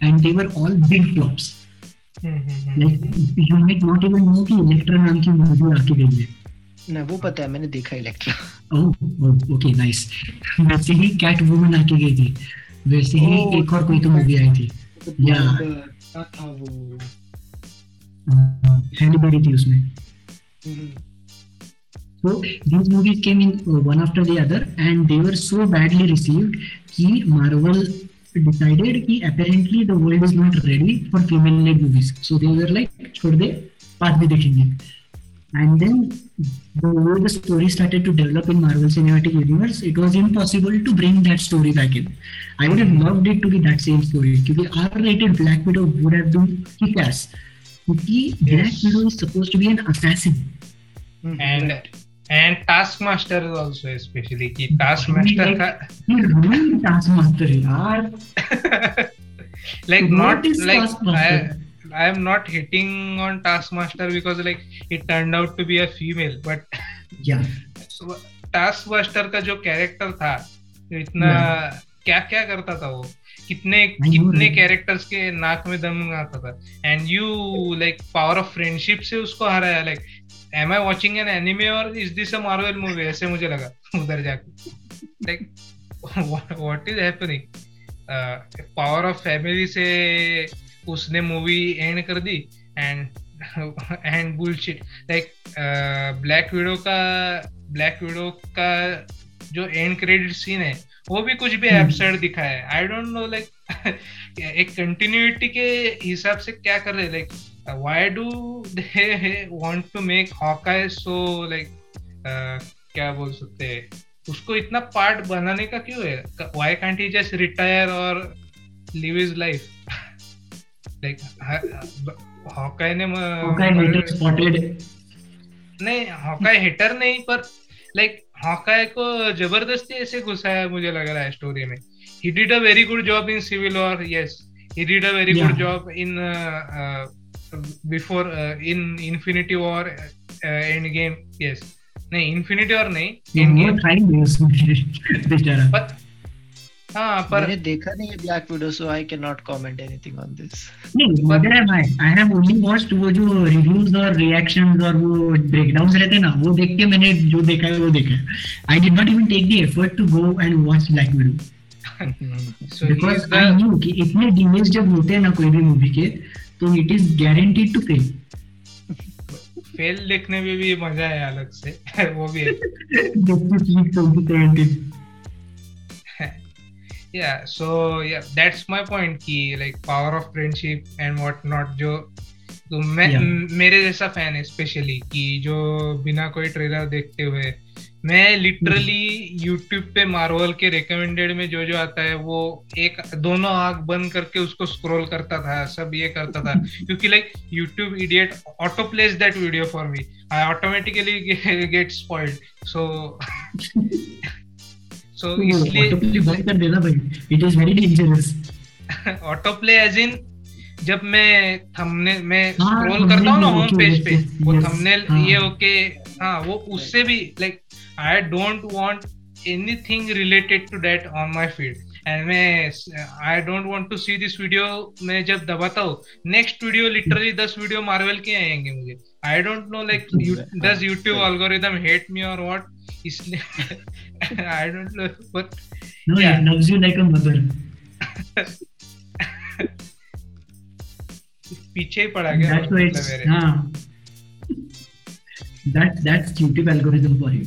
and they were all big flops. Like you might not even know कि Elektra नाम की movie आके गई है ना वो पता है मैंने देखा इलेक्ट्रा ओह ओके नाइस वैसे ही कैट वुमन आके गई थी वैसे ही Oh, एक और कोई तो मूवी आई थी. क्या था वो हैली बेरी थी उसमें So these movies came in uh, one after the other, and they were so badly received that Marvel decided that apparently the world is not ready for female-led movies. So they were like, "Should they part with it?" And then the way the story started to develop in Marvel Cinematic Universe, it was impossible to bring that story back in. I would have loved it to be that same story. Because R-rated Black Widow would have been kick-ass. Because yes. Black Widow is supposed to be an assassin. Hmm, and right. and taskmaster is also especially कि taskmaster का You ruined Taskmaster, yaar. like not like Taskmaster? I I am not hitting on taskmaster because like it turned out to be a female but Yeah. Taskmaster का जो character था इतना क्या क्या करता था वो कितने कितने कैरेक्टर्स के नाक में दम आता था and you like power of friendship से उसको हराया like am I watching an anime और is this a Marvel movie ऐसे मुझे लगा उधर जाके। Like what is happening power of family से उसने मूवी एंड कर दी and and bullshit like Black Widow का ब्लैक विडो का जो एंड क्रेडिट सीन है वो भी कुछ भी। एब्सर्ड दिखा है। आई डोंट नो लाइक एक कंटिन्यूटी के हिसाब से क्या कर रहे हैं? Like why do they want to make Hawkeye so like क्या बोल सकते हैं? उसको इतना पार्ट बनाने का क्यों है? Why can't he just retire और live his life like Hawkeye ने Okay, later spotted. नहीं हॉकाई हिटर नहीं पर लाइक हॉकाई को ज़बरदस्ती ऐसे घुसाया मुझे लग रहा है स्टोरी में। He did a very good job in Civil War yes he did a very good Yeah. Job in before in Infinity War Endgame yes नहीं इन्फिनिटी वॉर नहीं एंड गेम बेचारा। पर हाँ पर मैंने देखा नहीं है Black Widow so I can not comment anything on this नहीं है भाई आई हैव ओनली वॉच्ड वो जो रिव्यूज़ और रिएक्शंस और वो ब्रेकडाउन्स रहते हैं ना वो देख के मैंने जो देखा है वो देखा है। I did not even take the effort to go and watch Black Widow so because I knew कि इतने डिलेज जब होते हैं ना कोई भी मूवी के तो it is guaranteed to fail fail देखने में भी मज़ा है अलग से। वो भी है। Justice League 2017 yeah so yeah that's my point कि like power of friendship and what not जो तो मैं Yeah. मेरे जैसा फ़ैन है स्पेशली कि जो बिना कोई ट्रेलर देखते हुए मैं लिटरली यूट्यूब पे मार्वल के रिकमेंडेड में जो जो आता है वो एक दोनों आँख बंद करके उसको स्क्रॉल करता था सब ये करता था। क्योंकि like YouTube idiot autoplays that video for me I automatically get spoiled so so इसलिए ऑटोप्ले बंद कर देना भाई। It is very dangerous autoplay as in जब मैं थंबनेल मैं हाँ, स्क्रॉल करता हूँ ना होम पेज पे वो थंबनेल हाँ। ये ओके हाँ वो उससे भी like I don't want anything related to that on my feed and मैं I don't want to see this video मैं जब दबाता हूँ नेक्स्ट वीडियो लिटरली दस वीडियो मार्वल के आएँगे मुझे I don't know like does YouTube algorithm hate me और व्हाट इसलिए I don't know but no Yeah. It loves you like a mother पीछे ही पड़ा गया मेरे हाँ. That that's YouTube algorithm for you.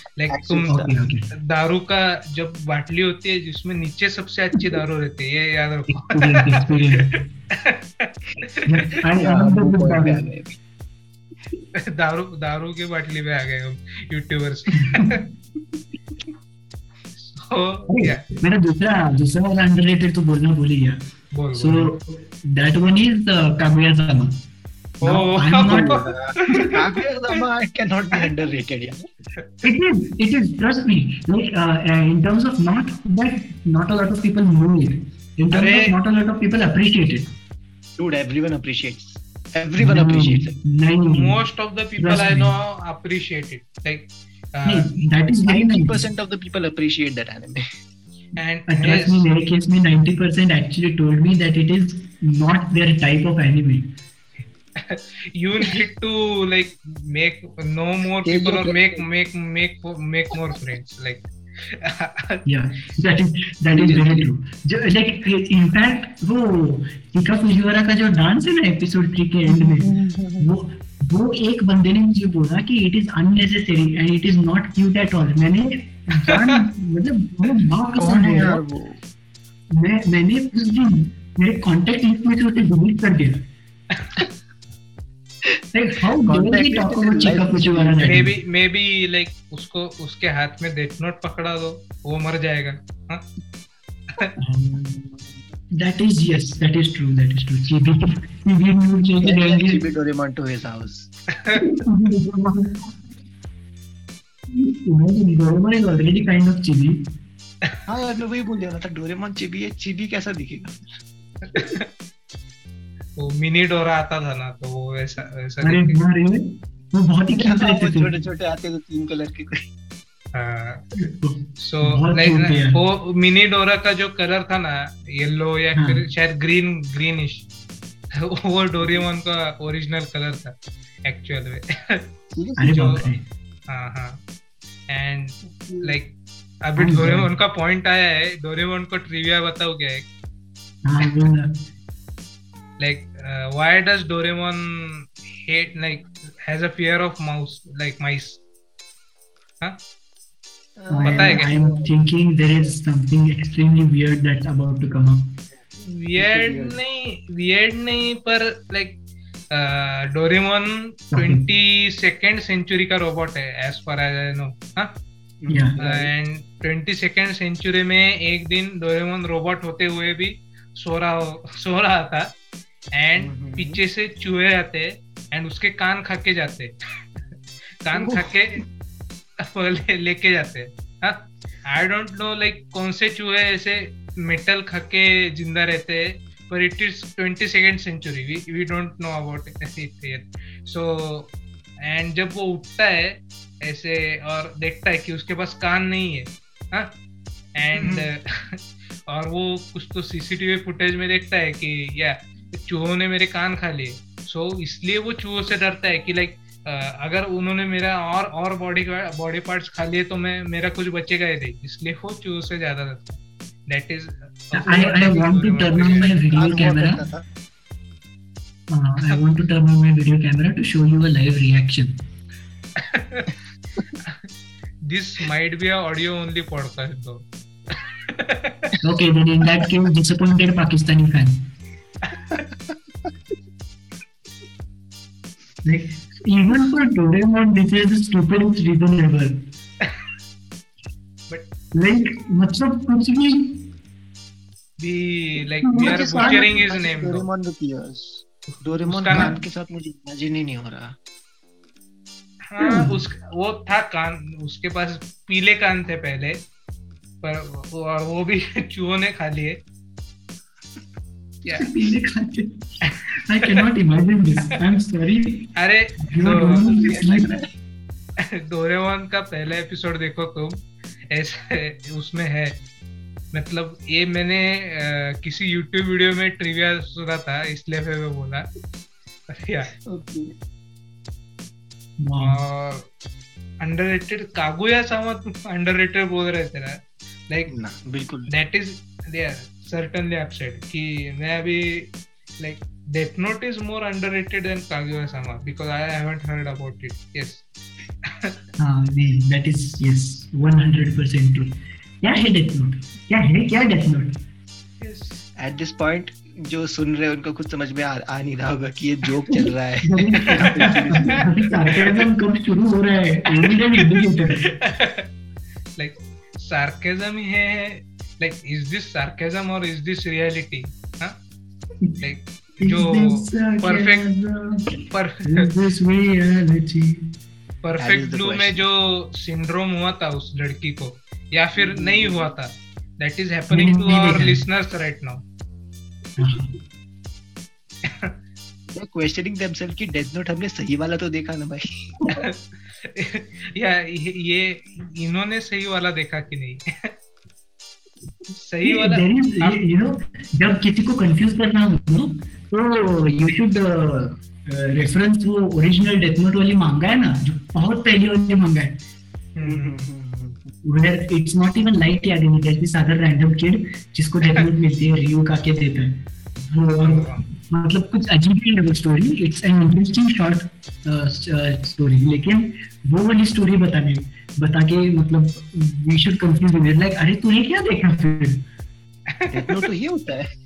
Actual तुम. दारू का जब बाटली होती है जिसमें नीचे सबसे अच्छी दारू रहती है ये याद रखो। दारू दारू की बाटली पे आ गए हम यूट्यूबर्स मेरा दूसरा दूसरा वाला अंडररेटेड तो बोलना भूल ही गया। बोल So that one is uh, Oh, no, oh, I'm not. Kagir cannot be underrated. Yeah. It is. It is. Trust me. Like uh, uh, in terms of not that not a lot of people know it. In terms of not a lot of people appreciate it. Dude, everyone appreciates. Everyone no, appreciates it. Most of the people trust I know me. appreciate it. Like uh, hey, that is ninety percent of the people appreciate that anime. And uh, trust yes. me, in case me ninety percent actually told me that it is not their type of anime you will need to like make no more Change people or make make make make more friends. Like, Yeah, that is that is very true. जो like in fact वो टिका Fujiwara का जो dance है ना episode three के and में वो वो एक बंदे ने मुझे बोला कि it is unnecessary and it is not cute at all मैंने जान मतलब वो मैं मैंने उस दिन मेरे कांटेक्ट लिस्ट में से उसे डिलीट कर दिया like how talk about maybe maybe like उसको उसके हाथ में डेथ नोट पकड़ा दो वो मर जाएगा हाँ? Um, that is yes that is true that is true chibi chibi mood Yeah, change yeah, रहेंगे Chibi Doraemon to his house. Doraemon is already kind of chibi. हाँ यार मैं वही बोल रहा था डोरेमोन चिबी है चिबी कैसा दिखेगा वो मिनी डोरा आता था ना तो वो वैसा वैसा अरे दिखे- हाँ रे वो बहुत ही क्यूट हाँ, वो रहते छोटे थे छोटे आते थे तीन कलर के कोई हाँ। सो लाइक वो मिनी डोरा का जो कलर था ना येलो या हाँ। फिर शायद ग्रीन ग्रीनिश वो डोरेमोन का ओरिजिनल कलर था एक्चुअल में। अरे जो- बाप रे। हाँ हाँ। एंड लाइक अभी हाँ, डोरेमोन का पॉइंट आया है डोरेमोन को ट्रिविया बताओ क्या है हाँ। Like uh, why does doraemon hate like has a fear of mouse like mice huh पता है क्या? I am thinking there is something extremely weird that's about to come up. weird weird. नहीं weird नहीं पर like uh, Doraemon twenty second century का robot है as per as I know Yeah. And twenty second century में एक दिन Doraemon robot होते हुए भी सो रहा हो- सो रहा था एंड हम्म। पीछे से चूहे आते हैं एंड उसके कान खा के जाते कान खा के ले, लेके जाते आई डोंट नो लाइक कौन से चूहे ऐसे मेटल खा के ज़िंदा रहते हैं पर it is twenty second century we we don't know about it so and जब वो उठता है ऐसे और देखता है कि उसके पास कान नहीं है एंड और वो कुछ तो सीसीटीवी फुटेज में देखता है कि या चूहों ने मेरे कान खा लिए सो so, इसलिए वो चूहों से डरता है कि लाइक अगर उन्होंने मेरा और और बॉडी बॉडी पार्ट्स खा लिए तो मैं मेरा कुछ बचेगा ही नहीं इसलिए वो चूहों से ज़्यादा डरता है that is I, I want to turn on my video कान हुआ camera. करता था। Uh, I want to turn on my video camera to show you a live reaction. This might be a audio only podcast though Okay, then in that case, disappointed Pakistani fan. Like, even for Doraemon, this is the stupidest reason ever. But- like, मतलब कुछ भी like we are butchering his name though Doraemon with ears Doraemon कान के साथ मुझे imagine ही नहीं हो रहा हाँ उस वो था कान उसके पास पीले कान थे पहले पर वो- और वो भी चूहों ने खा लिए। Yeah. I cannot imagine this. I'm sorry. अरे like तो डोरेमोन का पहला एपिसोड देखो तुम। ऐसे उसमें है। मतलब ये मैंने अ, किसी यूट्यूब वीडियो में ट्रिविया सुना था इसलिए फिर मैं बोला. और अंडररेटेड कागुया सामा तुम अंडररेटेड बोल रहे थे ना। लाइक ना बिल्कुल। That is they certainly upset कि मैं अभी like death note is more underrated than Kaguya sama because I haven't heard about it yes हाँ नहीं that is yes 100% true. क्या है डेथ नोट क्या है? क्या death note yes at this point जो सुन रहे हैं उनको कुछ समझ में आ, आ नहीं रहा होगा कि ये जोक चल रहा है। कब शुरू हो रहा है? Like सार्केजम ही लाइक इज़ दिस सार्केजम और इज़ दिस रियलिटी हाँ लाइक जो परफेक्ट परफेक्ट ब्लू में जो सिंड्रोम हुआ था उस लड़की को या फिर नहीं हुआ था? That is happening to our listeners right now questioning themselves कि डेथ नोट हमने सही वाला तो देखा ना भाई। या ये इन्होंने सही वाला देखा कि नहीं? सही वाला यू नो जब किसी को कंफ्यूज करना हो तो यू शुड रेफरेंस वो ओरिजिनल डेथ नोट वाली मांगा है ना जो बहुत पहली वाली मांगा है। Where it's not even light Yagami there's this other random kid जिसको डेथ नोट मिलती है रियो का के देता है। मतलब कुछ अजीब ही है story it's an interesting short story लेकिन वो वाली स्टोरी बताने बता के मतलब we should confuse with like अरे तूने क्या देखा फिर? नोट तो ये होता है।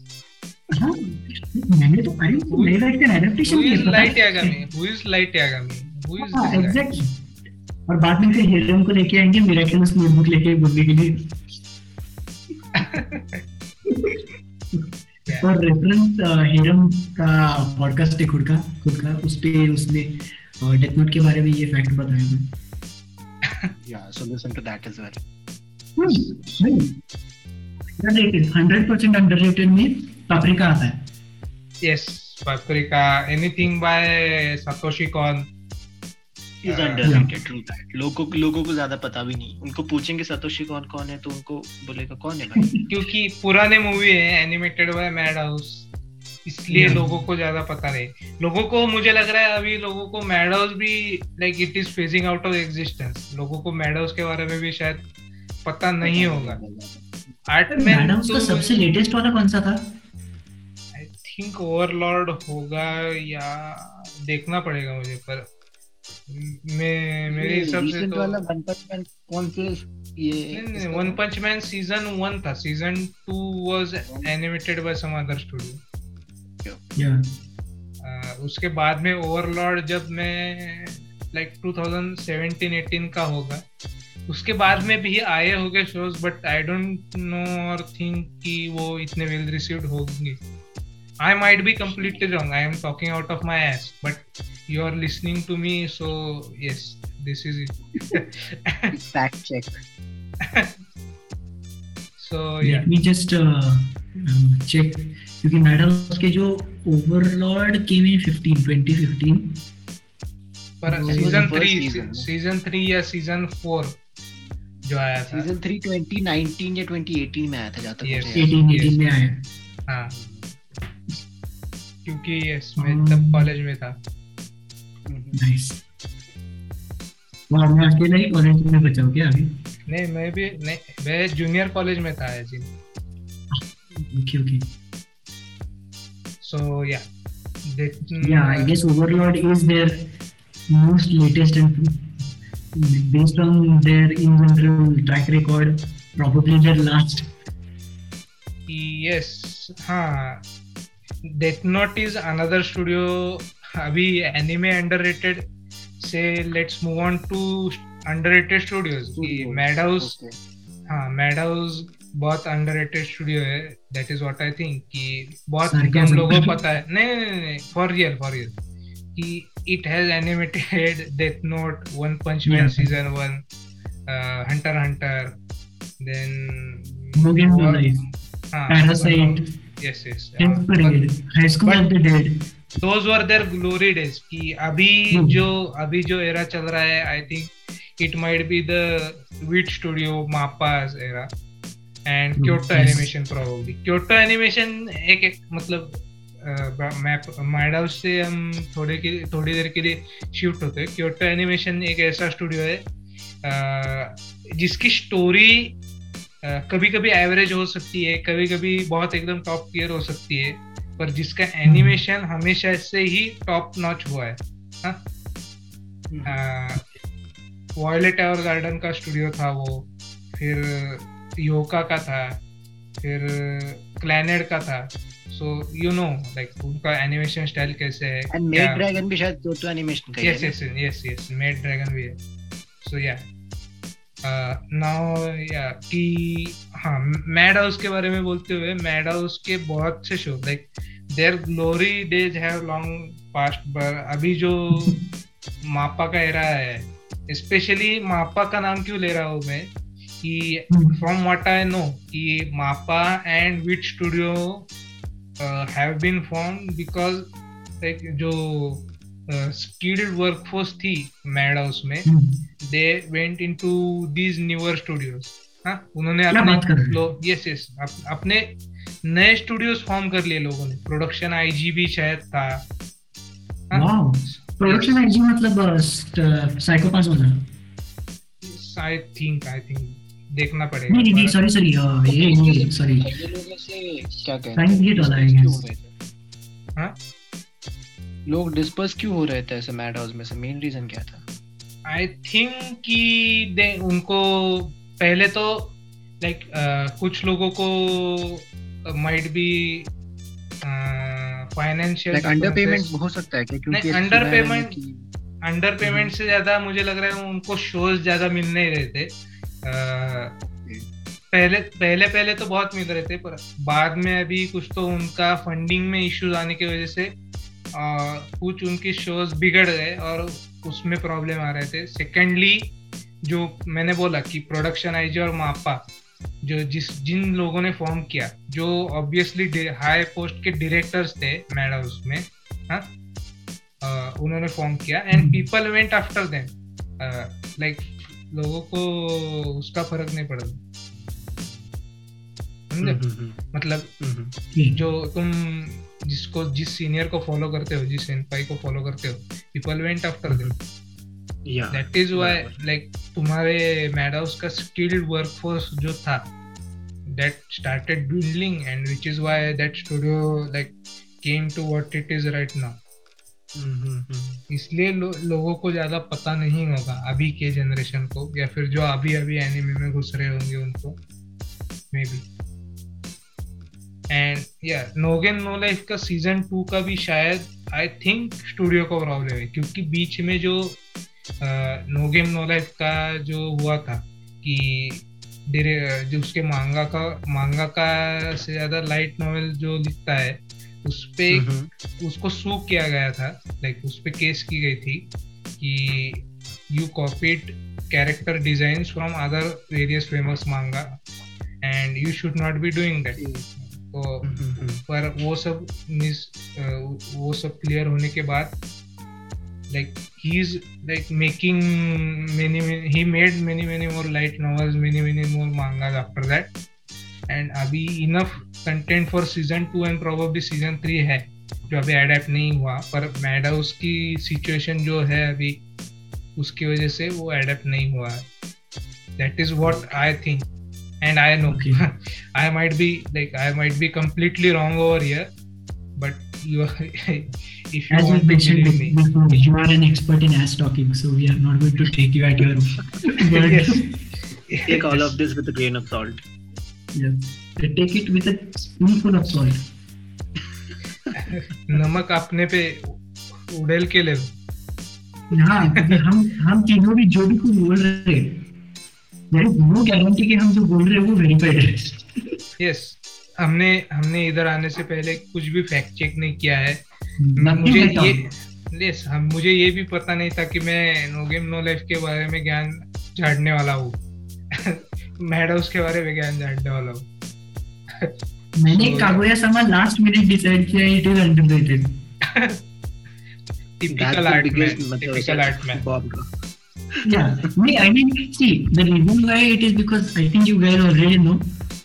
हाँ मैंने तो अरे मेरे लाइक का adaptation who? Is light Yagami who is light Yagami who is exactly और बाद में फिर हीरोइन को लेके आएँगे मिराकुलस नोटबुक लेके बोलने के लिए। और रेफरेंस हीरम का पॉडकास्ट है खुद का खुद का उस पे उसने डेथ नोट के बारे में ये फैक्ट बताया था। या so listen to that as well underrated 100% underrated में पाप्रिका आता है. Yes Paprika anything by Satoshi Kon is underrated true that लोगों लोगों को ज़्यादा पता भी नहीं. उनको पूछेंगे सतोशी कौन कौन है तो उनको बोलेगा कौन है भाई? क्योंकि पुराने मूवी है एनिमेटेड बाय मैड हाउस इसलिए. लोगों को ज़्यादा पता नहीं। लोगों को मुझे लग रहा है अभी लोगों को मैड हाउस भी like it is phasing out of existence लोगों को मैड हाउस के बारे में भी शायद पता नहीं होगा। आर्ट मैडम में उसका सबसे लेटेस्ट वाला कौन सा था? आई थिंक ओवरलॉर्ड होगा या देखना पड़ेगा मुझे पर मैं मेरे हिसाब से तो वाला वन पंच मैन कौन से ये one punch man season one था। Season two was animated by some other studio सकते हो उसके बाद में ओवरलॉर्ड जब मैं लाइक टू थाउज़ेंड का होगा उसके बाद में भी आए होंगे shows but I don't know और थिंक कि वो इतने वेल रिसीव्ड होंगे। I might be completely wrong I am talking out of my ass but you are listening to me so yes this is it check so me just check क्योंकि madam उसके जो Overlord केम इन 15 2015 पर three, season. season three या season four जो आया था. Season 3 2019 या 2018 में आया था जहाँ तक Yes. 18 18 में आया हाँ. क्योंकि yes, मैं Um, तब कॉलेज में था. नाइस वाह मैं अकेला ही कॉलेज में बचा हूँ क्या अभी नहीं मैं भी नहीं मैं जूनियर कॉलेज में था जी. Okay okay So yeah. That, Yeah, I guess Overlord is their most latest and based on their in general track record, probably their last. Yes, हाँ. Death Note is another studio. अभी anime underrated. Say let's move on to underrated studios. कि Madhouse Okay. हाँ Madhouse बहुत underrated studio है. That is what I think कि बहुत कम लोगों को पता है. नहीं नहीं नहीं फॉर रियल फॉर रियल कि it has animated death note one punch man season one hunter hunter then Life, हाँ yes yes Parade, High School But- of those were their glory days कि अभी Hmm. जो अभी जो era चल रहा है I think it might be the Wit studio Mappa's era and Hmm, Kyoto animation probably Kyoto animation एक, एक मतलब मैप माइडाउस से हम थोड़े की थोड़ी देर के लिए शिफ्ट होते हैं। क्योटो एनिमेशन एक ऐसा स्टूडियो है जिसकी स्टोरी कभी कभी एवरेज हो सकती है कभी कभी बहुत एकदम टॉप टियर हो सकती है पर जिसका एनिमेशन हमेशा से ही टॉप नॉच हुआ है। वॉयलेट एवर गार्डन का स्टूडियो था वो फिर योका का था फिर क्लैनेड का था। सो यू नो लाइक उनका एनिमेशन स्टाइल कैसे है एंड मेड ड्रैगन भी शायद क्योटो एनिमेशन का yes yes yes yes maid dragon भी है। सो या नाउ या कि हाँ मैड हाउस के बारे में बोलते हुए मैड हाउस के बहुत से show like their glory days have long past पर अभी जो मापा का एरा है स्पेशली मापा का नाम क्यों ले रहा हूँ मैं? कि फ्रॉम व्हाट आई नो कि Mappa and Wit studio have been form because like जो स्किल्ड uh, वर्कफोर्स थी मैड हाउस में they went into these newer studios हाँ उन्होंने अपने यस यस अपने नए स्टूडियोज फॉर्म कर लिए लोगों ने। प्रोडक्शन आईजी भी शायद था। प्रोडक्शन आईजी मतलब साइकोपास वाला आई थिंक आई थिंक देखना पड़ेगा नहीं नहीं सॉरी सॉरी ये नहीं सॉरी ये लोग ऐसे क्या कहते हैं गेट वाला है हाँ? लोग डिस्पर्स क्यों हो रहे थे ऐसे मैड हाउस में? से मेन रीजन क्या था? आई थिंक कि दे उनको पहले तो लाइक like, uh, कुछ लोगों को might be financial under payment हो सकता है क्योंकि अंडर पेमेंट अंडर पेमेंट से ज़्यादा मुझे लग रहा है उनको शोज़ ज़्यादा मिल नहीं रहे थे। पहले पहले पहले तो बहुत मिल रहे थे पर बाद में अभी कुछ तो उनका फंडिंग में इश्यूज़ आने की वजह से आ, कुछ उनके शोज़ बिगड़ गए और उसमें प्रॉब्लम आ रहे थे। सेकेंडली जो मैंने बोला कि प्रोडक्शन आईजी और मापा जो जिस जिन लोगों ने फॉर्म किया जो ऑब्वियसली हाई पोस्ट के डायरेक्टर्स थे मैड हाउस में हाँ उन्होंने फॉर्म किया। And people went after them like लोगों को उसका फ़र्क नहीं पड़ता। समझे? हम्म, हम्म, हम्म। मतलब जो तुम जिसको जिस सीनियर को फॉलो करते हो जिस सेनपाई को फॉलो करते हो people went after them that is why like तुम्हारे मैड हाउस का स्किल्ड वर्कफोर्स जो था that started dwindling and which is why that studio like came to what it is right now इसलिए लो, लोगों को ज़्यादा पता नहीं होगा अभी के जनरेशन को या फिर जो अभी अभी एनिमे में घुस रहे होंगे उनको मे बी एंड या नोगेन नो लाइफ का सीज़न टू का भी शायद आई थिंक स्टूडियो को प्रॉब्लम है क्योंकि बीच में जो नो गेम नो लाइफ का जो हुआ था कि जो उसके मांगा का मांगा का से ज़्यादा लाइट नॉवेल जो लिखता है उस पे उसको सू किया गया था लाइक उस पे केस की गई थी कि you copied character design from other various famous manga and you should not be doing that तो पर वो सब मिस वो सब क्लियर होने के बाद like he is like making many he made many many more light novels many many more mangas after that and अभी enough content for season two and probably season three है जो अभी adapt नहीं हुआ पर मैड हाउस की situation जो है अभी उसकी वजह से वो एडेप्ट नहीं हुआ है that is what I think and I know okay. I might be like I might be completely wrong over here, but you if you As want you to me, before, you are an expert in ass talking, so we are not going to take you at your word. yes. Take all of this with a grain of salt. Yes. Take it with a spoonful of salt. नमक अपने पे उड़ेल के ले हाँ हम हम तीनों भी जो भी कुछ बोल रहे हैं देयर इज़ नो गारंटी कि हम जो बोल रहे हैं वो वेरीफाइड है। यस हमने हमने इधर आने से पहले कुछ भी फैक्ट चेक नहीं किया है। मुझे ये यस हम मुझे ये भी पता नहीं था कि मैं नो गेम नो लाइफ के बारे में ज्ञान झाड़ने वाला हूँ। मैड हाउस के बारे में ज्ञान झाड़ने वाला हूँ। मैंने Kaguya sama last minute decide किया it is underrated typical art में टिपिकल आर्ट में yeah, I mean, see, the reason why it is because I think you guys already know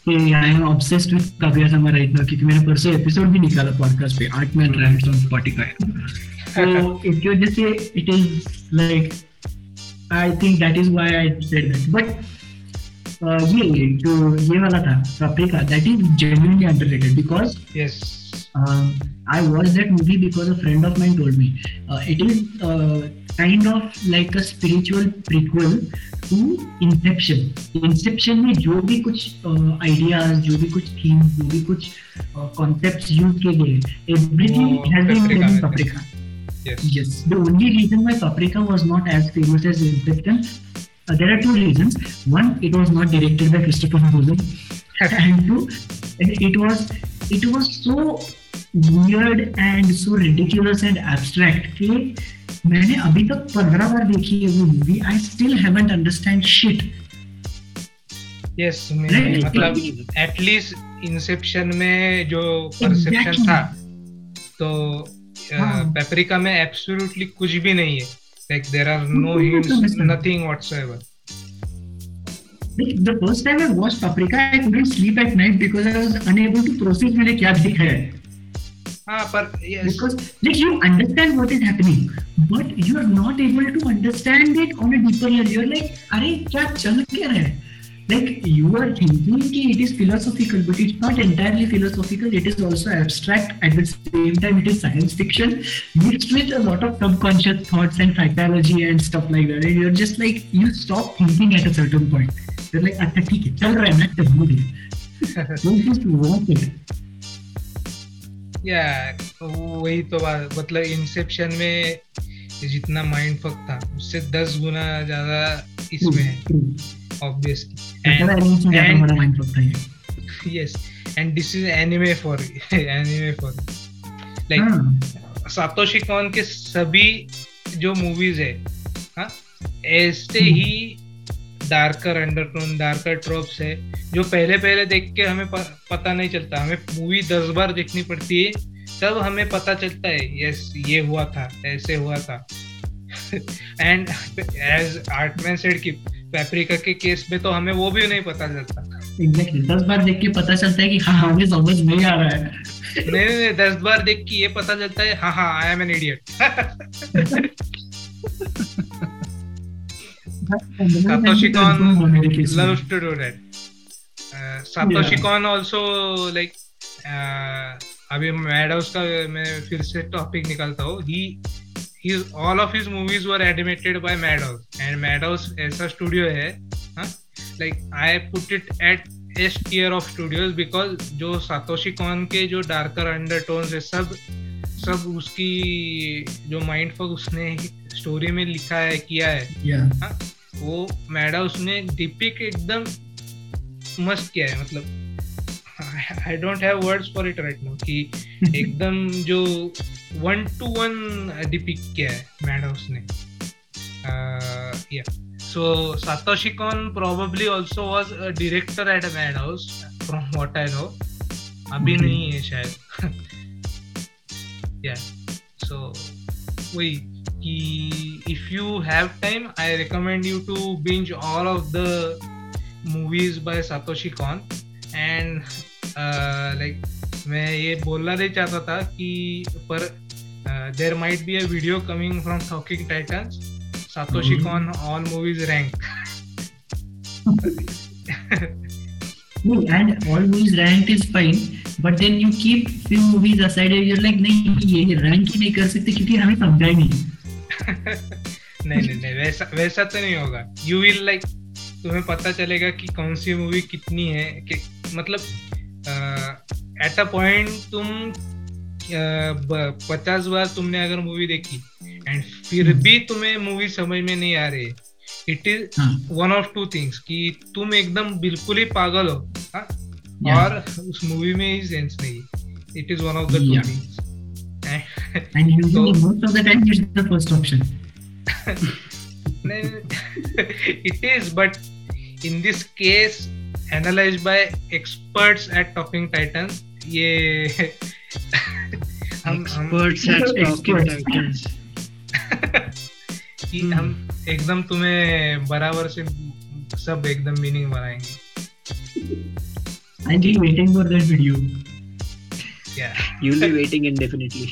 कि I am obsessed with Kavya Sharma right now क्योंकि मैंने परसों episode भी निकाला podcast पे art man rants on Spotify तो इसकी वजह से it is like I think that is why I said that but ये जो ये वाला था that is genuinely underrated because yes I watched that movie because a friend of mine told me. Uh, it is uh, kind of like a spiritual prequel to Inception. Inception में जो भी कुछ ideas uh, जो भी कुछ theme जो भी कुछ कॉन्सेप्ट्स यूज़ किए गए everything has been in paprika yes. yes the only reason why paprika was not as famous as inception uh, there are two reasons. One, it was not directed by Christopher Nolan, and two, it was it was so weird and so ridiculous and abstract कि मैंने अभी तक पंद्रह बार देखी है वो movie I still haven't understand shit yes मतलब at least Inception में जो परसेप्शन exactly. था तो पेपरिका हाँ. में एब्सोल्युटली कुछ भी नहीं है like there are no hints, nothing whatsoever. the first time I watched Paprika, I couldn't sleep at night because I was unable to process मैंने क्या देखा है. हाँ पर yes. Because like you understand what is happening, but you are not able to understand it on a deeper level. You're like, अरे क्या चल क्या रहा है? Like you are thinking कि it is philosophical, but it's not entirely philosophical. It is also abstract. At the same time, it is science fiction mixed with a lot of subconscious thoughts and psychology and stuff like that. And you're just like you stop thinking at a certain point. You're like, अच्छा ठीक है चल रहा है मैं चल movie. Don't just watch it. या वही तो बात मतलब इंसेप्शन में जितना माइंड फक था उससे दस गुना ज़्यादा इसमें है obviously yes and this is anime for anime for like Satoshi Kon के सभी जो मूवीज़ है हाँ ऐसे hmm. ही डार्कर अंडरटोन डार्कर ट्रॉप्स है जो पहले पहले देख के हमें पता नहीं चलता। हमें मूवी दस बार देखनी पड़ती है तब हमें पता चलता है यस ये हुआ था ऐसे हुआ था। एंड एज आर्टमैन सेड की पेपरिका के केस में तो हमें वो भी नहीं पता चलता। एग्जैक्टली दस बार देख के पता चलता है कि हाँ हमें समझ नहीं आ रहा है। नहीं नहीं दस बार देख के ये पता चलता है हाँ हाँ I am an idiot Satoshi Kon loves to do that. Uh, Satoshi yeah. Kon also like uh, अभी मैड हाउस का मैं फिर से टॉपिक निकालता हूँ। He his all of his movies were animated by Madhouse and Madhouse ऐसा studio है like I put it at S tier of studios because जो सातोशी कॉन के जो डार्कर अंडरटोन्स है सब सब उसकी जो माइंड फक उसने स्टोरी में लिखा है किया है yeah. हा? वो मैडाउस ने डिपिक एकदम मस्त किया है मतलब I don't have words for it right now कि एकदम जो वन टू वन डिपिक किया है मैडम्स ने so Satoshi Kon probably also was director at a Madhouse from what I know अभी mm-hmm. नहीं है शायद। सो वही कि if you have time I recommend you to binge all of the movies by Satoshi Kon and like मैं ये बोलना नहीं चाहता था कि पर there might be a video coming from Talking Titans Satoshi Kon all movies rank No, and all movies ranked is fine but then you keep few movies aside and you're like नहीं ये rank ही नहीं कर सकते क्योंकि हमें समझा ही नहीं. नहीं नहीं नहीं वैसा वैसा तो नहीं होगा। यू विल लाइक तुम्हें पता चलेगा कि कौन सी मूवी कितनी है कि मतलब एट अ पॉइंट तुम पचास बार तुमने अगर मूवी देखी एंड फिर हम्म। भी तुम्हें मूवी समझ में नहीं आ रही it is one of two things कि तुम एकदम बिल्कुल ही पागल हो हा? और उस मूवी में ही सेंस नहीं it is one of the two things and usually so, most of the time it's the first option. It is but in this case analyzed by experts at Talking Titans. ये हम experts at Talking Titans. कि हम एकदम तुम्हें बराबर से सब एकदम मीनिंग बनाएँगे I'm just waiting for that video. Yeah. You'll be waiting indefinitely.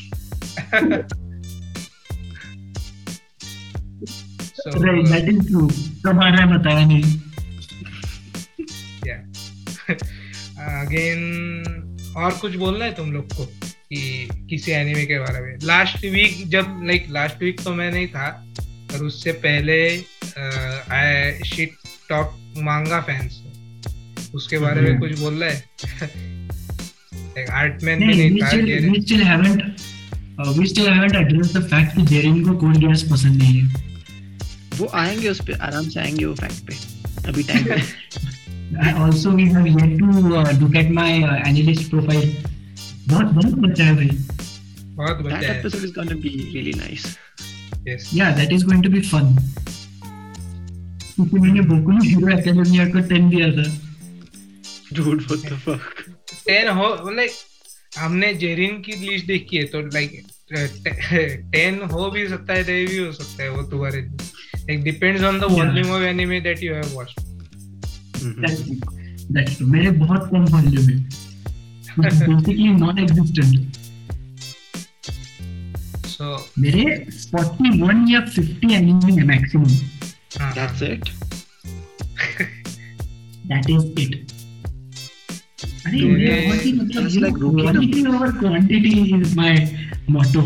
so, right, that is true. तुम्हारा बताया नहीं अगेन और कुछ बोलना है तुम लोग को कि किसी एनिमे के बारे में? लास्ट वीक जब लाइक लास्ट वीक तो मैं नहीं था पर उससे पहले I shit top manga fans उसके बारे में कुछ बोल रहा है आर्टमैन भी नहीं था we still haven't uh, we still haven't addressed the fact कि जेरिन को कोड गियर्स पसंद नहीं है। वो आएँगे उस पे आराम से आएँगे वो फैक्ट पे अभी टाइम है also we have yet to uh, look at my uh, analyst profile बहुत बहुत बचा है भाई बहुत बचा है That episode is going to be really nice yes. yeah that is going to be fun क्योंकि मैंने बोकू में हीरो एकेडमिया को 10 दिया था dude what the fuck ten हो लाइक हमने जेरिन की लिस्ट देखी है तो लाइक टेन हो भी सकता है नहीं भी हो सकता है वो तुम्हारे like depends on the volume of anime that you have watched Mhm. True. मेरे बहुत कम वॉल्यूम है बेसिकली नॉन एग्जिस्टेंट सो मेरे 41 या 50 एनिमे है maximum that's it that is it अरे बहुत ही मतलब quality over quantity is my motto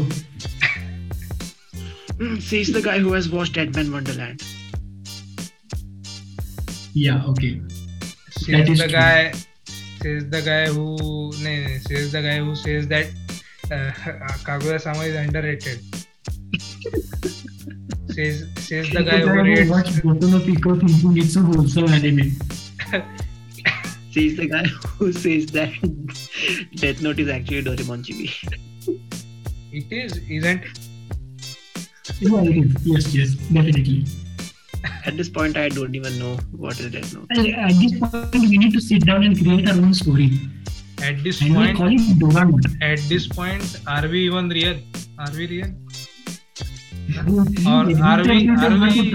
mm, says the guy who has watched Dead Man Wonderland Yeah. Okay. That is the true. guy. She's the guy who. No, she's the guy who says that uh, Kaguya-sama is underrated. says says the guy who reads. Watch Botono Pico thinking it's a wholesome anime. says the guy who says that Death Note is actually Doraemon chibi. it is, isn't? Yeah, it is. Yes, yes, definitely. At this point I don't even know what is Note And at this point we need to sit down and create our own story at this and we point call it Doraemon at this point are we even real are we real और are we- are we-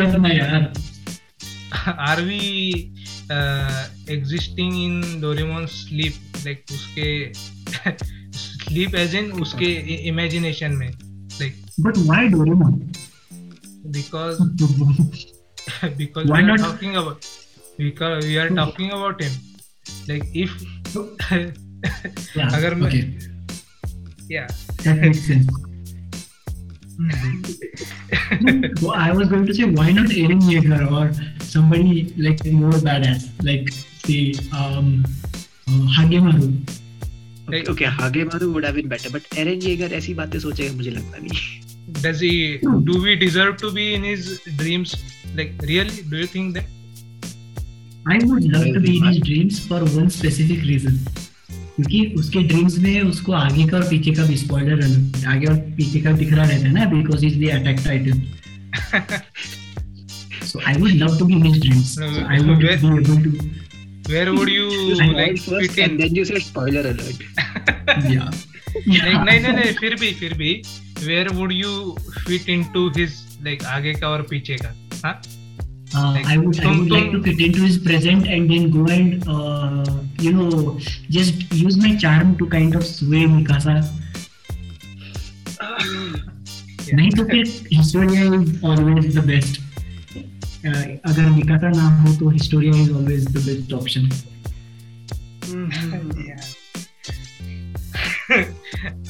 are we uh, existing in Doraemon's sleep like उसके sleep as in उसके i- imagination में like but why Doraemon because because Why we are not- talking about because we are talking about him like if yeah अगर मैं- okay yeah that makes sense well, I was going to say why not Eren Yeager or somebody like more badass like say um uh, Hagemaru okay, okay Hagemaru would have been better but Eren Yeager ऐसी बातें सोचेगा मुझे लगता नहीं does he do we deserve to be in his dreams like really do you think that I would love to be in his dreams for one specific reason क्योंकि उसके dreams में उसको आगे का और पीछे का भी स्पॉइलर आगे और पीछे का दिख रहा रहता है ना because is the attack Titan so I would love to be in his dreams I would be able to where would you like fit in and then you said spoiler alert या नहीं नहीं नहीं नहीं फिर भी फिर भी where would you fit into his like आगे का और पीछे का हाँ Uh, Like, I would I would like to fit into his present and then go and uh, you know just use my charm to kind of sway Mikasa. नहीं तो फिर Historia is always the best अगर Mikasa ना हो तो Historia is always the best option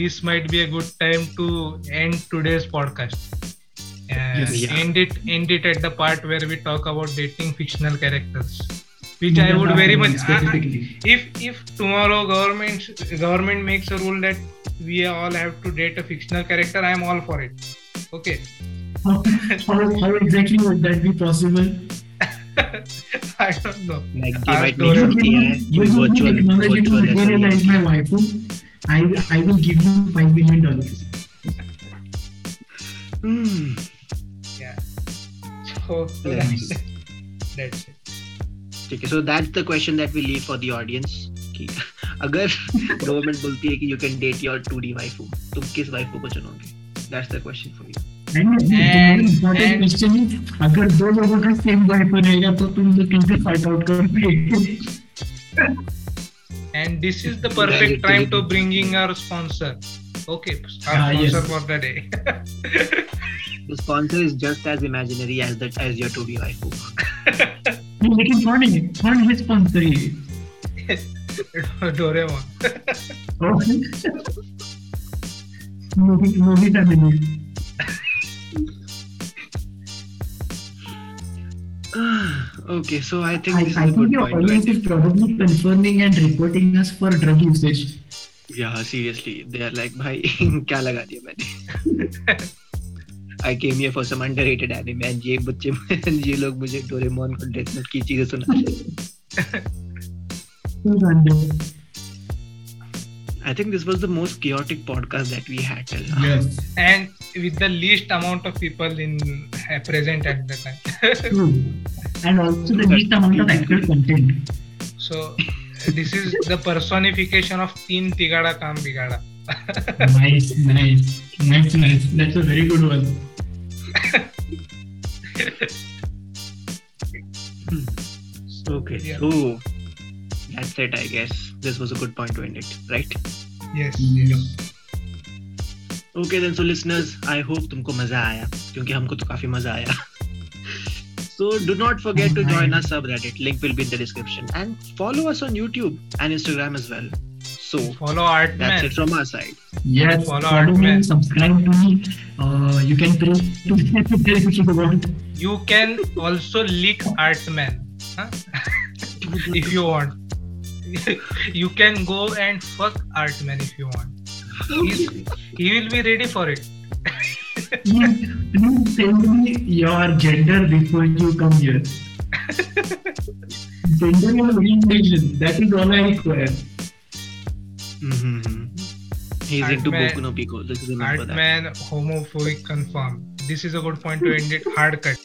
this might be a good time to end today's podcast. Uh, Yes. Yeah. End it, end it at the part where we talk about dating fictional characters, which I would very much. I- I- specifically. if if tomorrow government government makes a rule that we all have to date a fictional character, I am all for it. Okay. how, how, how exactly would that be possible? I don't know. like they might Dora- make You something give me- uh, you give me virtual technology to virtual materialize my waifu. I I will give you five million dollars. Hmm. Yeah. So Nice. that's it. ठीक है so that's the question that we leave for the audience कि अगर government बोलती है कि you can date your 2D waifu तुम किस waifu को चुनोगे that's the question for you अगर दो लोगों का सेम वाइफ रहेगा तो तुम लोग कैसे फाइट आउट करोगे and this is the perfect time to bring in our sponsor. Okay our ah, sponsor yes. for the day. The sponsor is just as imaginary as that as your to be waifu we can turn it turn his sponsor Doraemon. Oh. Movie movie family. Okay, so I think I, this I is a good good I point. your audience is probably confirming and reporting us for drug usage. Yeah, seriously, they are like, भाई क्या लगा दिया मैंने? I came here for some underrated anime and ये बच्चे ये लोग मुझे डोरेमोन को डेथ नोट की चीज़ें सुना रहे हैं। Too random. I think this was the most chaotic podcast that we had till now. Yes. and with the least amount of people in uh, present at the time True. And also the least amount of actual content. so this is the personification of teen tigada kam bigada nice, nice, nice, nice. That's a very good one. Okay, Yeah. so that's it, I guess. This was a good point to end it, right? yes Okay, then, so listeners, I hope तुमको मजा आया क्योंकि हमको तो काफी मजा आया. So do not forget to join our subreddit. Link will be in the description and follow us on YouTube and Instagram as well. So follow art that's man it from our side. Yes, Follow follow, me, Artman. subscribe to me. Uh, you can pray to me if you want. you can also lick artman huh? if you want you can go and fuck artman if you want He's, he will be ready for it Please, please tell me your gender before you come here. gender and orientation. That is all I require. Mm-hmm. He's into Artman- Boku no Pico. This is remember that. artman homophobic confirmed this is a good point to end it hard cut